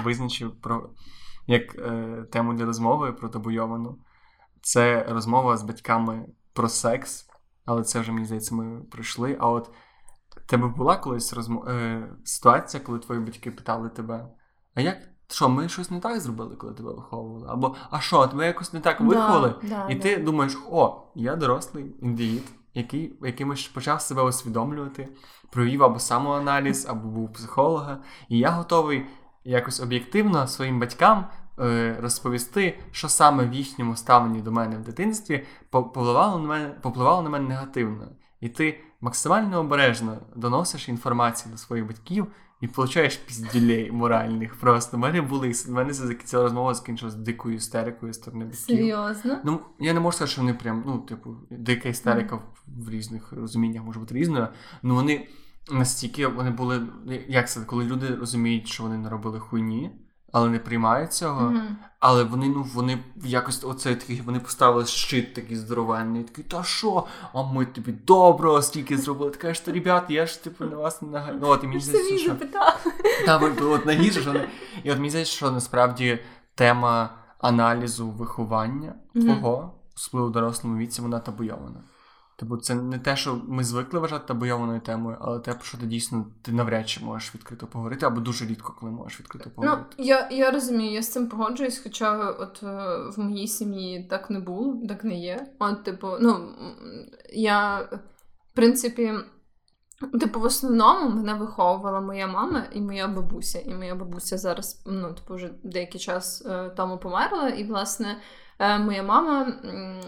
визначив про як е, тему для розмови про табуйовану. Це розмова з батьками про секс, але це вже мені здається, ми пройшли. А от тебе була колись розмо... е, ситуація, коли твої батьки питали тебе: а як? Що, ми щось не так зробили, коли тебе виховували? Або а що, тебе якось не так виховали? Да, да, І да. ти думаєш, о, я дорослий індивід, який якимось почав себе усвідомлювати, провів або самоаналіз, або був психолога, і я готовий якось об'єктивно своїм батькам е, розповісти, що саме в їхньому ставленні до мене в дитинстві по- повпливало на мене, попливало на мене негативно. І ти максимально обережно доносиш інформацію до своїх батьків і получаєш піздюлей моральних. Просто в мене були в мене ця розмова закінчилась дикою істерикою з сторони батьків. Серйозно? Ну, я не можу сказати, що вони прям, ну, типу, дика істерика в, в різних розуміннях може бути різною. Ну вони настільки вони були. Як це, коли люди розуміють, що вони не робили хуйні, але не приймають цього. Мгм. Але вони, ну, вони якось оце такий, вони поставили щит такий здоровенний, такий, та що? А ми тобі доброго стільки зробили. Ти кажеш, та ребят, я ж типу на вас не нага... Ну, от і мені здається, що... запитав. Та ви ви от нагіже, що. І от мені здається, що насправді тема аналізу виховання твого, особливо в дорослому віці, вона табуйована. Тобто це не те, що ми звикли вважати табуйованою темою, але те, про що ти дійсно ти навряд чи можеш відкрито поговорити, або дуже рідко, коли можеш відкрито Ну, поговорити. я, я розумію, я з цим погоджуюсь, хоча от е, в моїй сім'ї так не було, так не є. От, типу, ну, я, в принципі, типу, в основному мене виховувала моя мама і моя бабуся. І моя бабуся зараз, ну, типу, вже деякий час е, тому померла, і, власне, е, моя мама. м,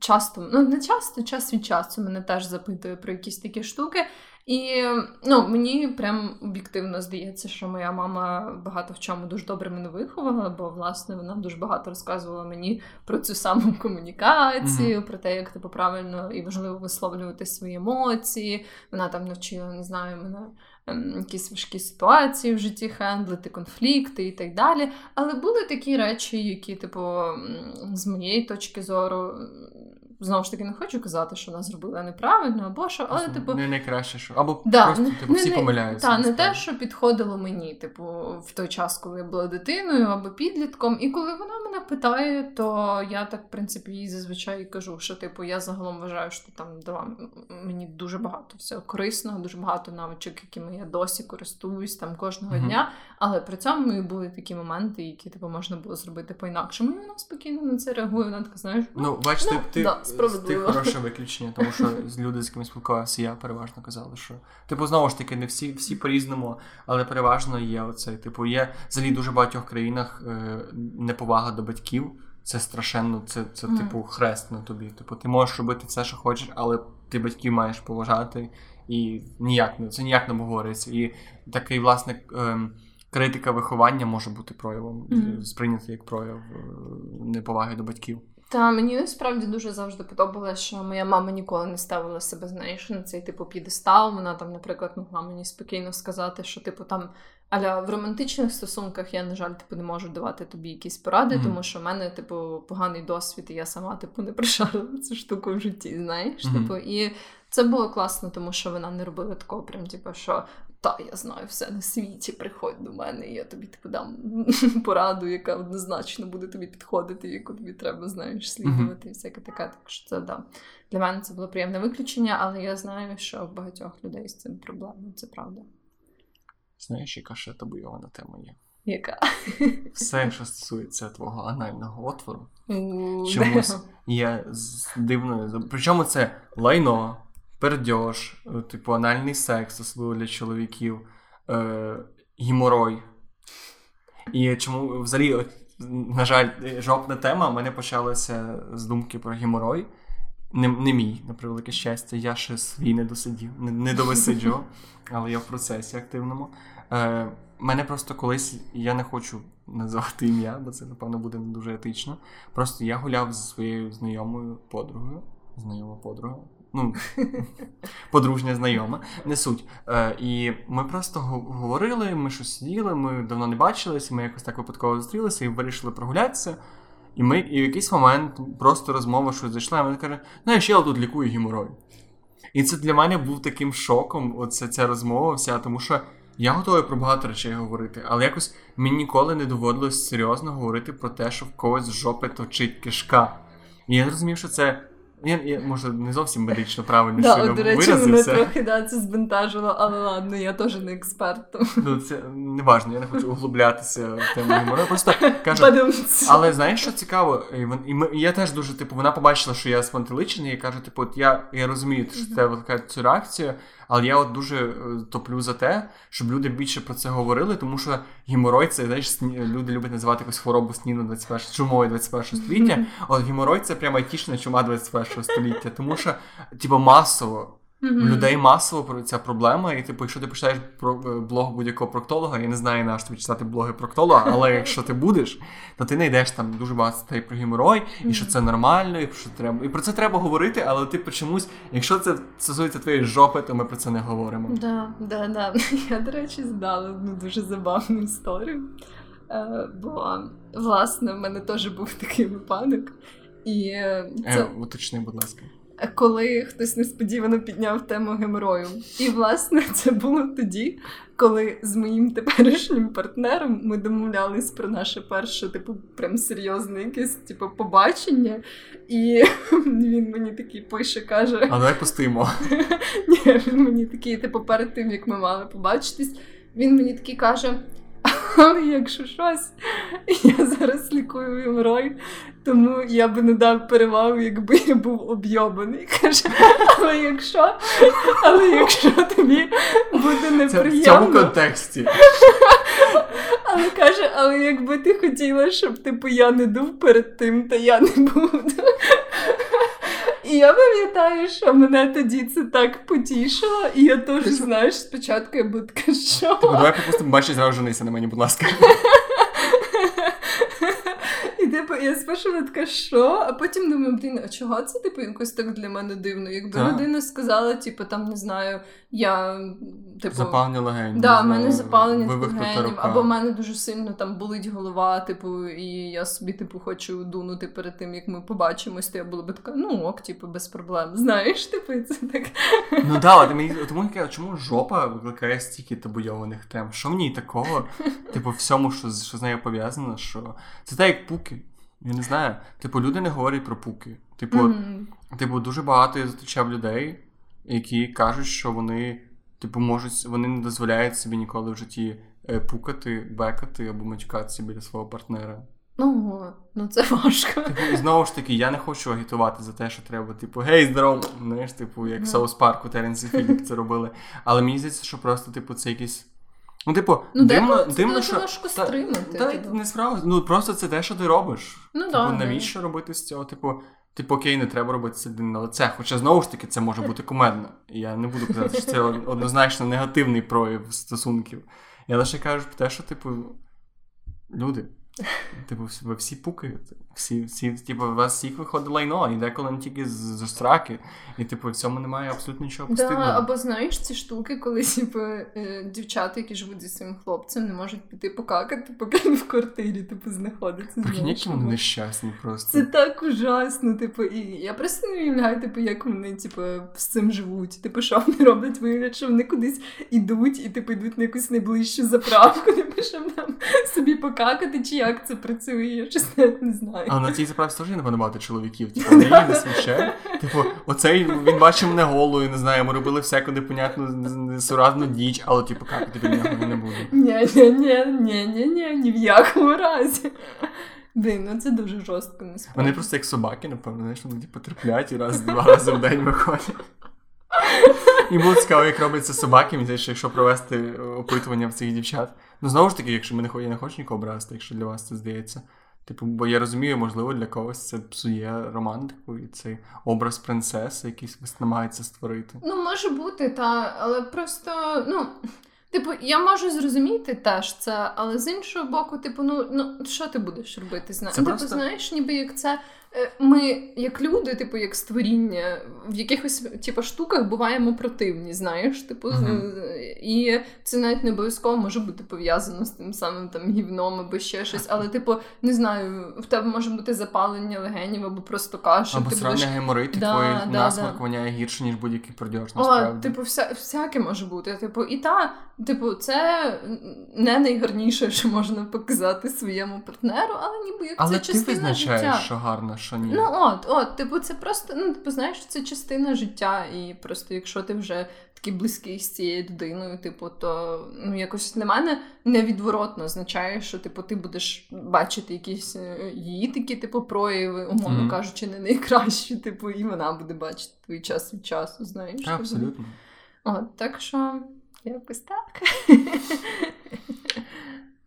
Часто, ну не часто, час від часу мене теж запитує про якісь такі штуки. І ну, мені прям об'єктивно здається, що моя мама багато в чому дуже добре мене виховала, бо власне вона дуже багато розказувала мені про цю саму комунікацію, про те, як типу правильно і важливо висловлювати свої емоції. Вона там навчила, не знаю, мене якісь важкі ситуації в житті хендлити, конфлікти і так далі. Але були такі речі, які, типу, з моєї точки зору. Знову ж таки, не хочу казати, що вона зробила неправильно або що, але, Просто типу, не найкраще, що. Або Да, просто не- типу, не- всі не- помиляються. Та, не те, що підходило мені, типу, в той час, коли я була дитиною або підлітком. І коли вона мене питає, то я так, в принципі, їй зазвичай кажу, що типу я загалом вважаю, що там дала мені дуже багато всього корисного, дуже багато навичок, якими я досі користуюсь там кожного Мгм. дня. Але при цьому і були такі моменти, які типу можна було зробити по-інакшому. І вона спокійно на це реагує. Вона така, знаєш, Ну, бачите, Ну, ти, да, справедливо. хороше виключення, тому що люди, з ким спілкувався, я переважно казали, що типу, знову ж таки, не всі, всі по-різному, але переважно є оцей. Типу, є взагалі дуже багатьох країнах е, неповага до батьків. Це страшенно, це, це Мгм. типу хрест на тобі. Типу, ти можеш робити все, що хочеш, але ти батьків маєш поважати, і ніяк не це ніяк не обговорюється. І такий, власне, ем, критика виховання може бути проявом, Мгм. сприйнятий як прояв е, неповаги до батьків. Та мені насправді дуже завжди подобалося, що моя мама ніколи не ставила себе знаєш, на цей типу підестал. Вона там, наприклад, могла мені спокійно сказати, що типу там аля в романтичних стосунках я, на жаль, типу не можу давати тобі якісь поради, Мгм. тому що в мене, типу, поганий досвід, і я сама типу не прошарила цю штуку в житті. Знаєш, Мгм. типу, і це було класно, тому що вона не робила такого, прям типу, що. Та, я знаю все на світі, приходь до мене, і я тобі типу дам пораду, яка однозначно буде тобі підходити, яку тобі треба, знаєш, слідувати і всяке таке. Так що це да. Для мене це було приємне виключення, але я знаю, що в багатьох людей з цим проблеми. Це правда. Знаєш, яка ще табуйована тема є? Яка? Все, що стосується твого анального отвору, чомусь є з дивною. Причому це лайно, пердьош, е, типу анальний секс, особливо для чоловіків, е, гіморой. І чому взагалі, на жаль, жопна тема в мене почалася з думки про геморой. Не, не мій, на превелике щастя, я ще свій не досидів, не, не довисиджував, але я в процесі активному. Е, мене просто колись, я не хочу називати ім'я, бо це, напевно, буде не дуже етично. Просто я гуляв зі своєю знайомою подругою. Знайома подруга. Ну, подружня знайома, не суть. Е, І ми просто говорили, ми щось сиділи, ми давно не бачилися, ми якось так випадково зустрілися і вирішили прогулятися. І ми і в якийсь момент просто розмова щось зайшла, і вона каже: знаєш, я тут лікую геморой. І це для мене був таким шоком, оця ця розмова вся, тому що я готовий про багато речей говорити, але якось мені ніколи не доводилось серйозно говорити про те, що в когось з жопи точить кишка. І я зрозумів, що це я, я може не зовсім медично правильно да, що до речі, мене трохи да, це збентажило, але ладно, я теж не експерт. Ну, це не важно, я не хочу углублятися в тему гумору. Просто кажу, але знаєш, що цікаво? І, ми, і я теж дуже, типу, вона побачила, що я спантеличений, і каже, типу, от я я розумію, що це викликає цю реакцію, але я от дуже е, топлю за те, щоб люди більше про це говорили, тому що геморой це знаєш, сні... люди люблять називати якусь хворобу сніну 21 чумою 21 століття. От геморой це прямо айтішна чума 21 століття, тому що типу, масово. Mm-hmm. Людей масово ця проблема, і типу, якщо ти почитаєш про е, блог будь-якого проктолога, я не знаю, на що тобі читати блоги проктолога, але якщо ти будеш, то ти знайдеш там дуже багато статей про геморой, і що це нормально, і що треба. І про це треба говорити, але ти чомусь, якщо це стосується твоєї жопи, то ми про це не говоримо. Да, да, да. Я, до речі, здала одну дуже забавну історію. Е, Бо, власне, в мене теж був такий випадок. І е, це... Е, уточни, будь ласка коли хтось несподівано підняв тему геморою. І, власне, це було тоді, коли з моїм теперішнім партнером ми домовлялись про наше перше, типу, прям серйозне якесь типу, побачення. І він мені такий пише, каже: А давай пустимо. Ні, він мені такий, типу, перед тим як ми мали побачитись, він мені такий каже. Але якщо щось, я зараз лікую геморой, тому я би не дав перевагу, якби я був об'єбаний. Каже, але якщо але якщо тобі буде неприємно... Це в цьому контексті. Але каже, але якби ти хотіла, щоб типу я не дув перед тим, то я не буду. І я пам'ятаю, що мене тоді це так потішило, і я теж, знаєш, спочатку я буду така, що? Типу, давай попустимо бачиш, зразу женися на мені, будь ласка. І типу, я спершу така, що? А потім думаю, блін, а чого це типу якось так для мене дивно? Якби так. людина сказала, типу, там не знаю, я типу запалення легень. Да, в мене запалення легенів, або в мене дуже сильно там болить голова, типу, і я собі, типу, хочу дунути перед тим, як ми побачимось, то я була би така, ну ок, типу, без проблем. Знаєш, типу, це так. Ну да, мені тому чому жопа викликає стільки табуйованих тем? Що в ній такого? Типу, всьому, що що з нею пов'язано, що це так, як пуки. Я не знаю. Типу, люди не говорять про пуки. Типу, mm-hmm. типу, дуже багато я зустрічав людей, які кажуть, що вони, типу, можуть, вони не дозволяють собі ніколи в житті е, пукати, бекати або матюкатися біля свого партнера. Ну, ну це важко. Типу, і знову ж таки, я не хочу агітувати за те, що треба, типу, гей, здорово! Знаєш, типу, як в Соус Парку Теренсі Філіп це робили. Але мені здається, що просто, типу, це якийсь. Ну, типу, ну, дивно, дивно, що важко стримати. Та, та не справа. Ну просто це те, що ти робиш. Ну, типу, да, навіщо робити з цього? Типу, типу, окей, не треба робити це на лице. Хоча знову ж таки це може бути кумедно. Я не буду казати, що це однозначно негативний прояв стосунків. Я лише кажу про те, що, типу, люди. Типу, ви всі пукаєте. Всі, всі, типу, у вас всіх виходить лайно, і деколи не тільки з, з страки, і типу, в цьому немає абсолютно нічого постійного. Да, Або знаєш ці штуки, коли типу, е, дівчата, які живуть зі своїм хлопцем, не можуть піти покакати, поки він в квартирі типу, знаходиться. Прикинь, які вони нещасні просто. Це так ужасно. Типу, і я просто не уявляю, типу, як вони типу, з цим живуть. Типу, що вони роблять вигляд, що вони кудись ідуть і типу, йдуть на якусь найближчу заправку, типу, щоб там собі покакати, чи як це працює, я щось не знаю. А на цій заправці теж є набагато чоловіків. Типу, вони її не смущає. Типу, оцей він бачив мене голою, не знаю, ми робили всяку непонятну несуразну діч, але типу, як тобі нього не буде. Ні, ні, ні, ні, ні, ні, ні в якому разі. Блін, ну це дуже жорстко насправді. Вони просто як собаки, напевно, знаєш, вони типу, терплять і раз два рази в день виходять. І було цікаво, як робиться собаки, мені що якщо провести опитування в цих дівчат. Ну, знову ж таки, якщо ми не я не хочу нікого образити, якщо для вас це здається. Типу, бо я розумію, можливо, для когось це псує романтику і цей образ принцеси, який намагається створити. Ну, може бути, та, але просто, ну. Типу, я можу зрозуміти теж це, але з іншого боку, типу, ну ну що ти будеш робити? Зна... Це типу, просто... знаєш, ніби як це ми, як люди, типу, як створіння, в якихось типу, штуках буваємо противні, знаєш, типу, uh-huh. і це навіть не обов'язково може бути пов'язано з тим самим там гівном або ще щось. Але, типу, не знаю, в тебе може бути запалення легенів або просто каша. Або срання будеш... геморит, да, твій да, насморк да. воняє гірше, ніж будь-який продіж, насправді. О, типу, вся, всяке може бути. Типу, і та, типу, це не найгарніше, що можна показати своєму партнеру, але ніби як але це частина ти визначаєш, життя. що гарно що ні. Ну от, от, типу, це просто, ну, типу, знаєш, це частина життя, і просто якщо ти вже такий близький з цією людиною, типу, то ну, якось для мене невідворотно означає, що типу, ти будеш бачити якісь е, її такі, типу, прояви, умовно mm-hmm. кажучи, не найкращі, типу, і вона буде бачити твій час від часу, знаєш. Так, абсолютно. От, так що якось так.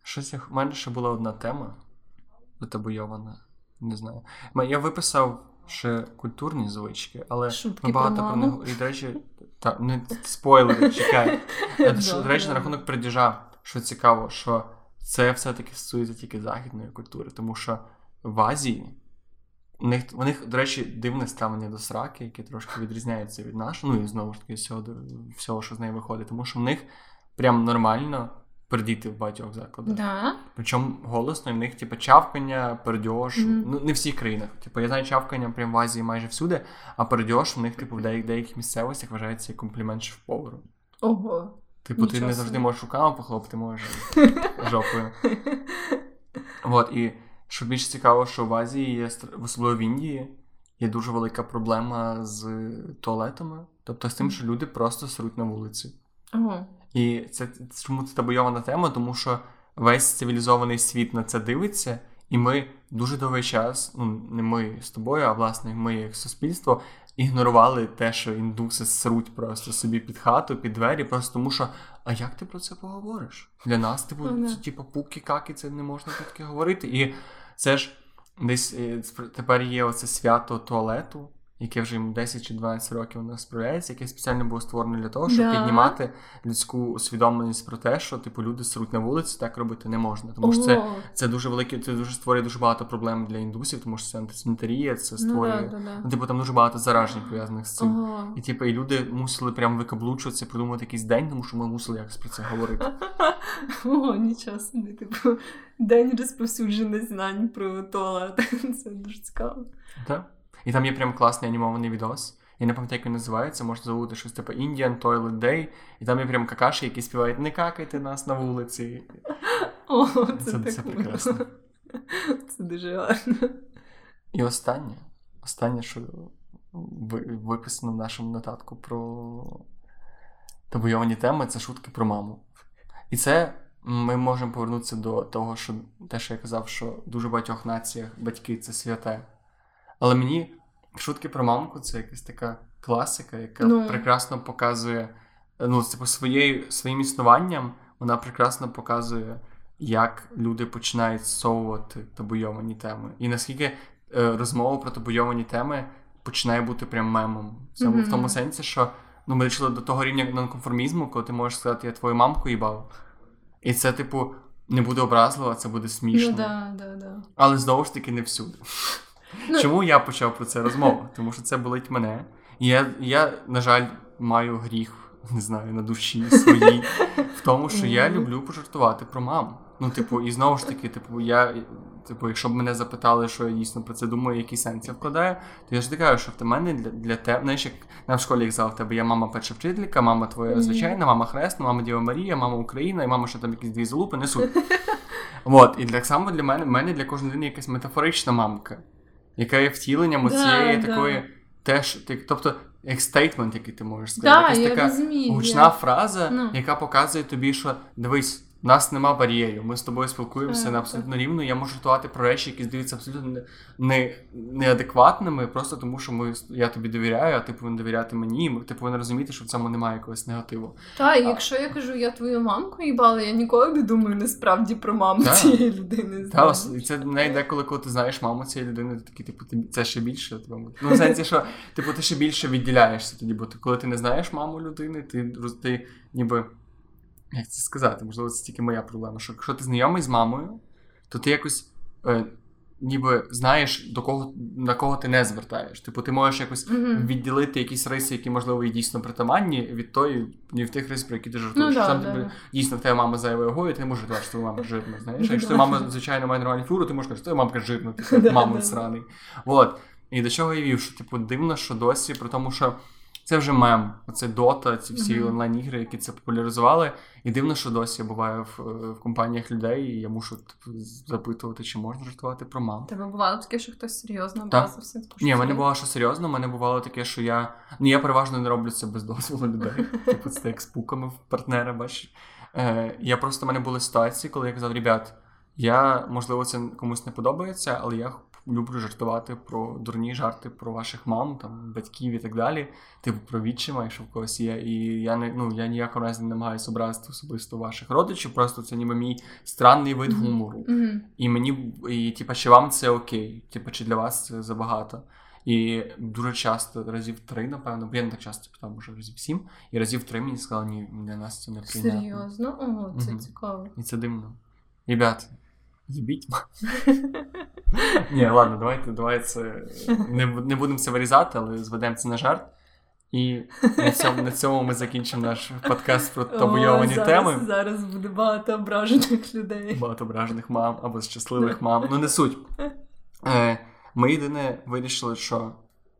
Щось в мене ще була одна тема затабуйована. Не знаю. Я виписав ще культурні звички, але Шутки ми багато про них. І, до речі, та, не спойлери, чекай. До речі, на рахунок придіжа, що цікаво, що це все-таки стосується тільки західної культури, тому що в Азії у них, у них, до речі, дивне ставлення до сраки, яке трошки відрізняється від нашого. Ну і знову ж таки всього, всього, що з неї виходить, тому що в них прям нормально пердіти в багатьох закладах. Да. Причому голосно, і в них, типу, чавкання, пердьош. Mm-hmm. Ну, не в всіх країнах. Типу, я знаю чавкання прямо в Азії майже всюди, а пердьош у них, типу, в деяких, деяких місцевостях вважається комплімент шеф-повару. Ого. Типу, Нічого ти не завжди можеш руками похлопати, можеш жопою. От, і що більш цікаво, що в Азії є особливо в Індії. Є дуже велика проблема з туалетами, тобто з тим, що люди просто сруть на вулиці. Ага. І це чому це табойована тема? Тому що весь цивілізований світ на це дивиться, і ми дуже довгий час, ну не ми з тобою, а власне ми як суспільство ігнорували те, що індуси сруть просто собі під хату, під двері, просто тому що. А як ти про це поговориш? Для нас, типу, oh, типу, пуки, каки, це не можна таке говорити. І це ж десь е, тепер є оце свято туалету яке вже 10 чи 12 років у нас справляється, яке спеціально було створено для того, щоб да. піднімати людську усвідомленість про те, що типу люди сруть на вулиці, так робити не можна. Тому що це це дуже велике, це дуже створює дуже багато проблем для індусів, тому що це антисанітарія, це створює. Ну, да, да, ну, типу там дуже багато заражень пов'язаних з цим. Ого. І типу, і люди мусили прям викаблучуватися, придумати якийсь день, тому що ми мусили якось про це говорити. О, нічого собі, типу, день розповсюджених знань про туалет. Це дуже цікаво. Так. І там є прям класний анімований відос. Я не пам'ятаю, як він називається, можна забути щось типу Indian Toilet Day. І там є прям какаші, які співають Не какайте нас на вулиці. О, Це це, так це прекрасно. Це дуже гарно. І останнє, останнє, що виписано в нашому нотатку про табуйовані теми, це шутки про маму. І це ми можемо повернутися до того, що те, що я казав, що в дуже багатьох націях батьки це святе. Але мені шутки про мамку це якась така класика, яка ну. прекрасно показує ну, типу, своєю, своїм існуванням, вона прекрасно показує, як люди починають зсовувати табуйовані теми. І наскільки е, розмова про табуйовані теми починає бути прям мемом. В mm-hmm. в тому сенсі, що ну, ми дійшли до того рівня нонконформізму, коли ти можеш сказати, я твою мамку їбав. І це, типу, не буде образливо, а це буде смішно. Ну, да, да, да. Але знову ж таки не всюди. Ну, Чому я почав про це розмову? Тому що це болить мене. І я, я, на жаль, маю гріх, не знаю, на душі своїй, в тому, що я люблю пожартувати про маму. Ну, типу, і знову ж таки, типу, я. Типу, якщо б мене запитали, що я дійсно про це думаю, який сенс я вкладаю, то я ж кажу, що в мене для для тебе, знаєш, як на в школі казав, в тебе є мама перша вчителька, мама твоя mm-hmm. звичайна, мама хресна, мама Діва Марія, мама Україна, і мама, що там якісь дві залупи несуть. От, і так само для мене, в мене для кожної людини якась метафорична мамка яка є втіленням оцієї да, такої да. теж, тобто як стейтмент, який ти можеш сказати, якась я така розумію, гучна я... фраза, ну. яка показує тобі, що дивись. У нас нема бар'єрів, ми з тобою спілкуємося на абсолютно рівно. Я можу жартувати про речі, які здаються абсолютно не, неадекватними, просто тому що ми я тобі довіряю, а ти повинен довіряти мені. Ти повинен розуміти, що в цьому немає якогось негативу. Так, і якщо я кажу, я твою мамку їбала, я ніколи не думаю насправді про маму та. цієї людини. Так, і це не деколи, коли ти знаєш маму цієї людини, ти такий, типу, це ще більше. Ну, в сенсі, що типу, ти ще більше відділяєшся тоді, бо ти, коли ти не знаєш маму людини, ти ти ніби. Як це сказати? Можливо, це тільки моя проблема. Що якщо ти знайомий з мамою, то ти якось е, ніби знаєш, до кого на кого ти не звертаєш. Типу, ти можеш якось Мгм. відділити якісь риси, які, можливо, і дійсно притаманні, від тої, ні в тих рис, про які ти жартуєш. Ну, да, Там, да, типу, да. дійсно, в тебе мама зайвою вагою, ти не можеш говорити, що твоя мама жирна. Знаєш, якщо твоя мама, звичайно, має нормальну фігуру, ти можеш сказати, що твоя мамка жирна, типу, мама сраний. От. І до чого я вів, що типу дивно, що досі, при тому, що це вже мем. Оце Дота, ці всі Мгм. онлайн-ігри, які це популяризували. І дивно, що досі я буваю в, е, в компаніях людей, і я мушу типу, запитувати, чи можна жартувати про мам. Тебе бувало таке, що хтось серйозно? Типу, Ні, в мене це? було що серйозно, в мене бувало таке, що я. Ну, я переважно не роблю це без дозволу людей. Типу, це як з пуками в партнера, бачиш. Е, я просто в мене були ситуації, коли я казав, ребят, я, можливо, це комусь не подобається, але я люблю жартувати про дурні жарти про ваших мам, там, батьків і так далі. Типу про відчима, якщо в когось є. І я не ну я ніякого разу не намагаюся образити особисто ваших родичів, просто це ніби мій странний вид гумору. Мгм. І мені, і, типа, чи вам це окей? Типа, чи для вас це забагато? І дуже часто, разів три, напевно, бо я не так часто питав, може разів сім, і разів три мені сказали, ні, для нас це не прийнятно. Серйозно? О, це Мгм. цікаво. І це дивно. Ребят, їбіть. Ні, ладно, давайте, давай це. Не, не будемо це вирізати, але зведемо це на жарт. І на цьому, на цьому ми закінчимо наш подкаст про табуйовані теми. Зараз буде багато ображених людей. Багато ображених мам або щасливих мам. Ну, не суть. Е, ми єдине вирішили, що,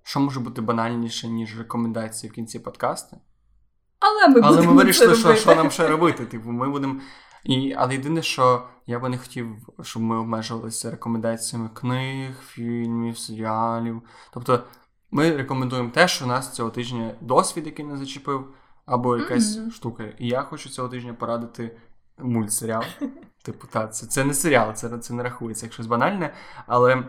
що може бути банальніше, ніж рекомендації в кінці подкасту. Але ми Але будемо ми вирішили, це що, що нам ще робити. Типу, ми будемо. І, але єдине, що я би не хотів, щоб ми обмежувалися рекомендаціями книг, фільмів, серіалів. Тобто, ми рекомендуємо те, що у нас цього тижня досвід, який не зачепив, або якась Мгм. штука. І я хочу цього тижня порадити мультсеріал. Типу, та, це, це не серіал, це, це не рахується як щось банальне, але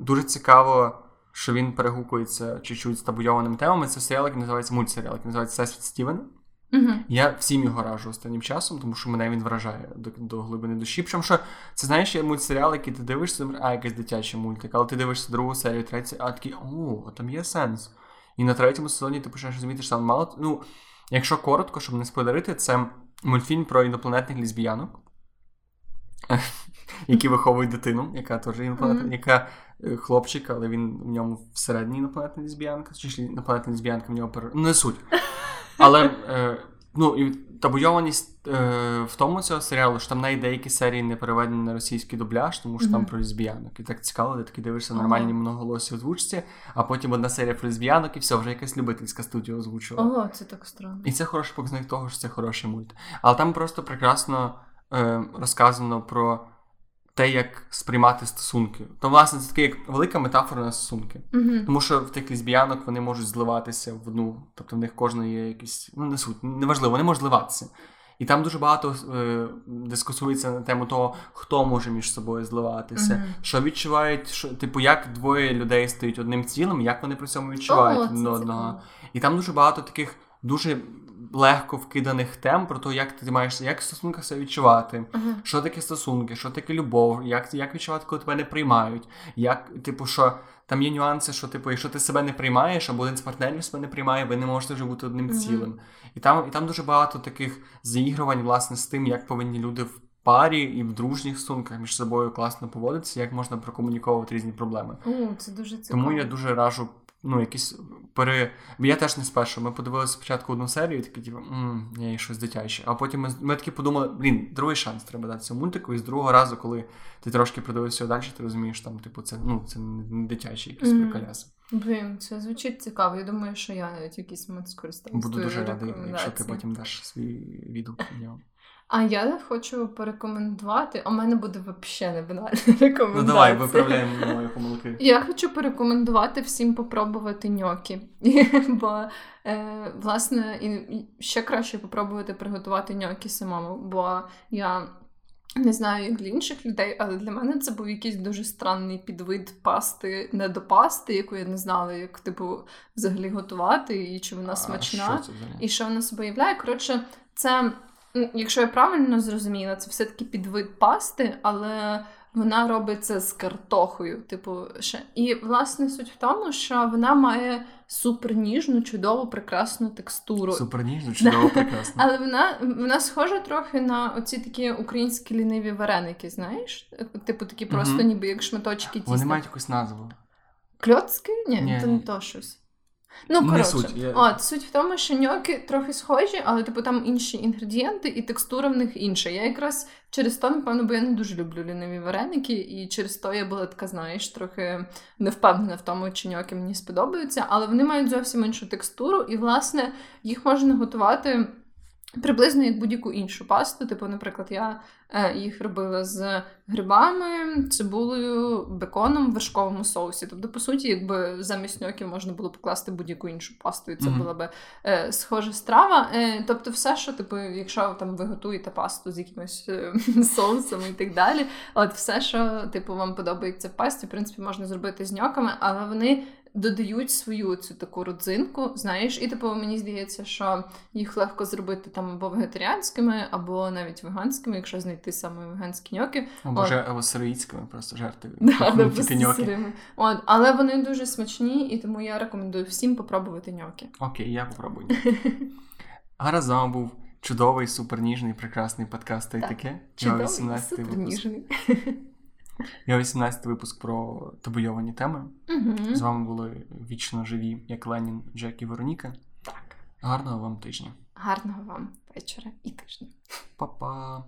дуже цікаво, що він перегукується чуть-чуть з табуйованими темами. Це серіал, який називається мультсеріал, який називається Всесвіт Стівена. Мгм. Я всім його раджу останнім часом, тому що мене він вражає до, до глибини душі. Причому що це знаєш, є мультсеріал, який ти дивишся, а якийсь дитячий мультик, але ти дивишся другу серію, третю, а такий, о, там є сенс. І на третьому сезоні ти починаєш розуміти, що там мало. Ну, якщо коротко, щоб не спойлерити, це мультфільм про інопланетних лесбіянок, які виховують дитину, яка теж інопланетна, яка е, хлопчик, але він в ньому всередині інопланетна лесбіянка, чи інопланетна лесбіянка в нього пере... Ну, не суть. Але е, ну, і табуйованість е, в тому цього серіалу, що там навіть деякі серії не переведені на російський дубляж, тому що там про лесбіянок. І так цікаво, ти такий дивишся нормальні многоголосі озвучці, а потім одна серія про лесбіянок, і все, вже якась любительська студія озвучувала. О, це так странно. І це хороший показник того, що це хороший мульт. Але там просто прекрасно е, розказано про те, як сприймати стосунки. То, власне, це така як велика метафора на стосунки. Мгм. Тому що в тих лесбіянок вони можуть зливатися в одну, тобто в них кожна є якісь, ну не суть, неважливо, вони можуть зливатися. І там дуже багато е, дискусується на тему того, хто може між собою зливатися, Мгм. що відчувають, що, типу, як двоє людей стають одним цілим, як вони при цьому відчувають це одного. І там дуже багато таких дуже легко вкиданих тем про те, як ти маєш як в стосунках себе відчувати. Ага. Що таке стосунки, що таке любов, як, як відчувати, коли тебе не приймають, як, типу, що там є нюанси, що, типу, якщо ти себе не приймаєш, або один з партнерів себе не приймає, ви не можете вже бути одним Мгм. цілим. І там, і там дуже багато таких заігрувань, власне, з тим, як повинні люди в парі і в дружніх стосунках між собою класно поводитися, як можна прокомунікувати різні проблеми. О, це дуже цікаво. Тому я дуже раджу. Ну, якісь пере. Я теж не спершу. Ми подивилися спочатку одну серію, і такі, типу, ні, щось дитяче. А потім ми, ми такі подумали, блін, другий шанс треба дати цьому мультику. І з другого разу, коли ти трошки придивився далі, ти розумієш, там, типу, це, ну, це не дитячі якісь Мгм. приколяси. Блін, це звучить цікаво. Я думаю, що я навіть якийсь момент скористаюся. Буду дуже радий, якщо ти потім даш свій відгук. А я хочу порекомендувати. У мене буде взагалі не банальна рекомендація. Ну давай, виправляємо мої помилки. Я хочу порекомендувати всім попробувати ньокі. Бо, е, власне, і ще краще попробувати приготувати ньокі самому. Бо я не знаю, як для інших людей, але для мене це був якийсь дуже странний підвид пасти, не до пасти, яку я не знала, як типу взагалі готувати, і чи вона А смачна. що це? І що вона себе являє? Коротше, це, якщо я правильно зрозуміла, це все-таки підвид пасти, але вона робить це з картохою. Типу, ще. І власне суть в тому, що вона має суперніжну, чудову, прекрасну текстуру. Суперніжно, чудово, прекрасно. Але вона вона схожа трохи на оці такі українські ліниві вареники, знаєш? Типу такі просто ніби як шматочки тіста. Вони мають якусь назву. Кльоцки? Ні, Ні, це не то щось. Ну, коротше, суть, я- от суть в тому, що ньоки трохи схожі, але типу там інші інгредієнти, і текстура в них інша. Я якраз через то, напевно, бо я не дуже люблю ліниві вареники, і через то я була така, знаєш, трохи не впевнена в тому, чи ньоки мені сподобаються, але вони мають зовсім іншу текстуру, і власне їх можна готувати. Приблизно як будь-яку іншу пасту. Типу, наприклад, я е, їх робила з грибами, цибулею, беконом в вершковому соусі. Тобто, по суті, якби замість ньоків можна було покласти будь-яку іншу пасту, і це Мгм. була би е, схожа страва. Е, тобто, все, що типу, якщо там ви готуєте пасту з якимось е, соусом і так далі, от все, що типу вам подобається в пасті, в принципі, можна зробити з ньоками, але вони. Додають свою цю таку родзинку, знаєш, і типу мені здається, що їх легко зробити там або вегетаріанськими, або навіть веганськими, якщо знайти саме веганські ньоки. Або От. або сироїдськими просто жарти. Да. От, але вони дуже смачні, і тому я рекомендую всім попробувати ньоки. Окей, я попробую. А разом був чудовий, суперніжний, прекрасний подкаст та й таке. Чудовий, 18 суперніжний. Його 18 випуск про табуйовані теми. Угу. З вами були вічно живі, як Ленін, Джек і Вероніка. Так. Гарного вам тижня. Гарного вам вечора і тижня. Па-па!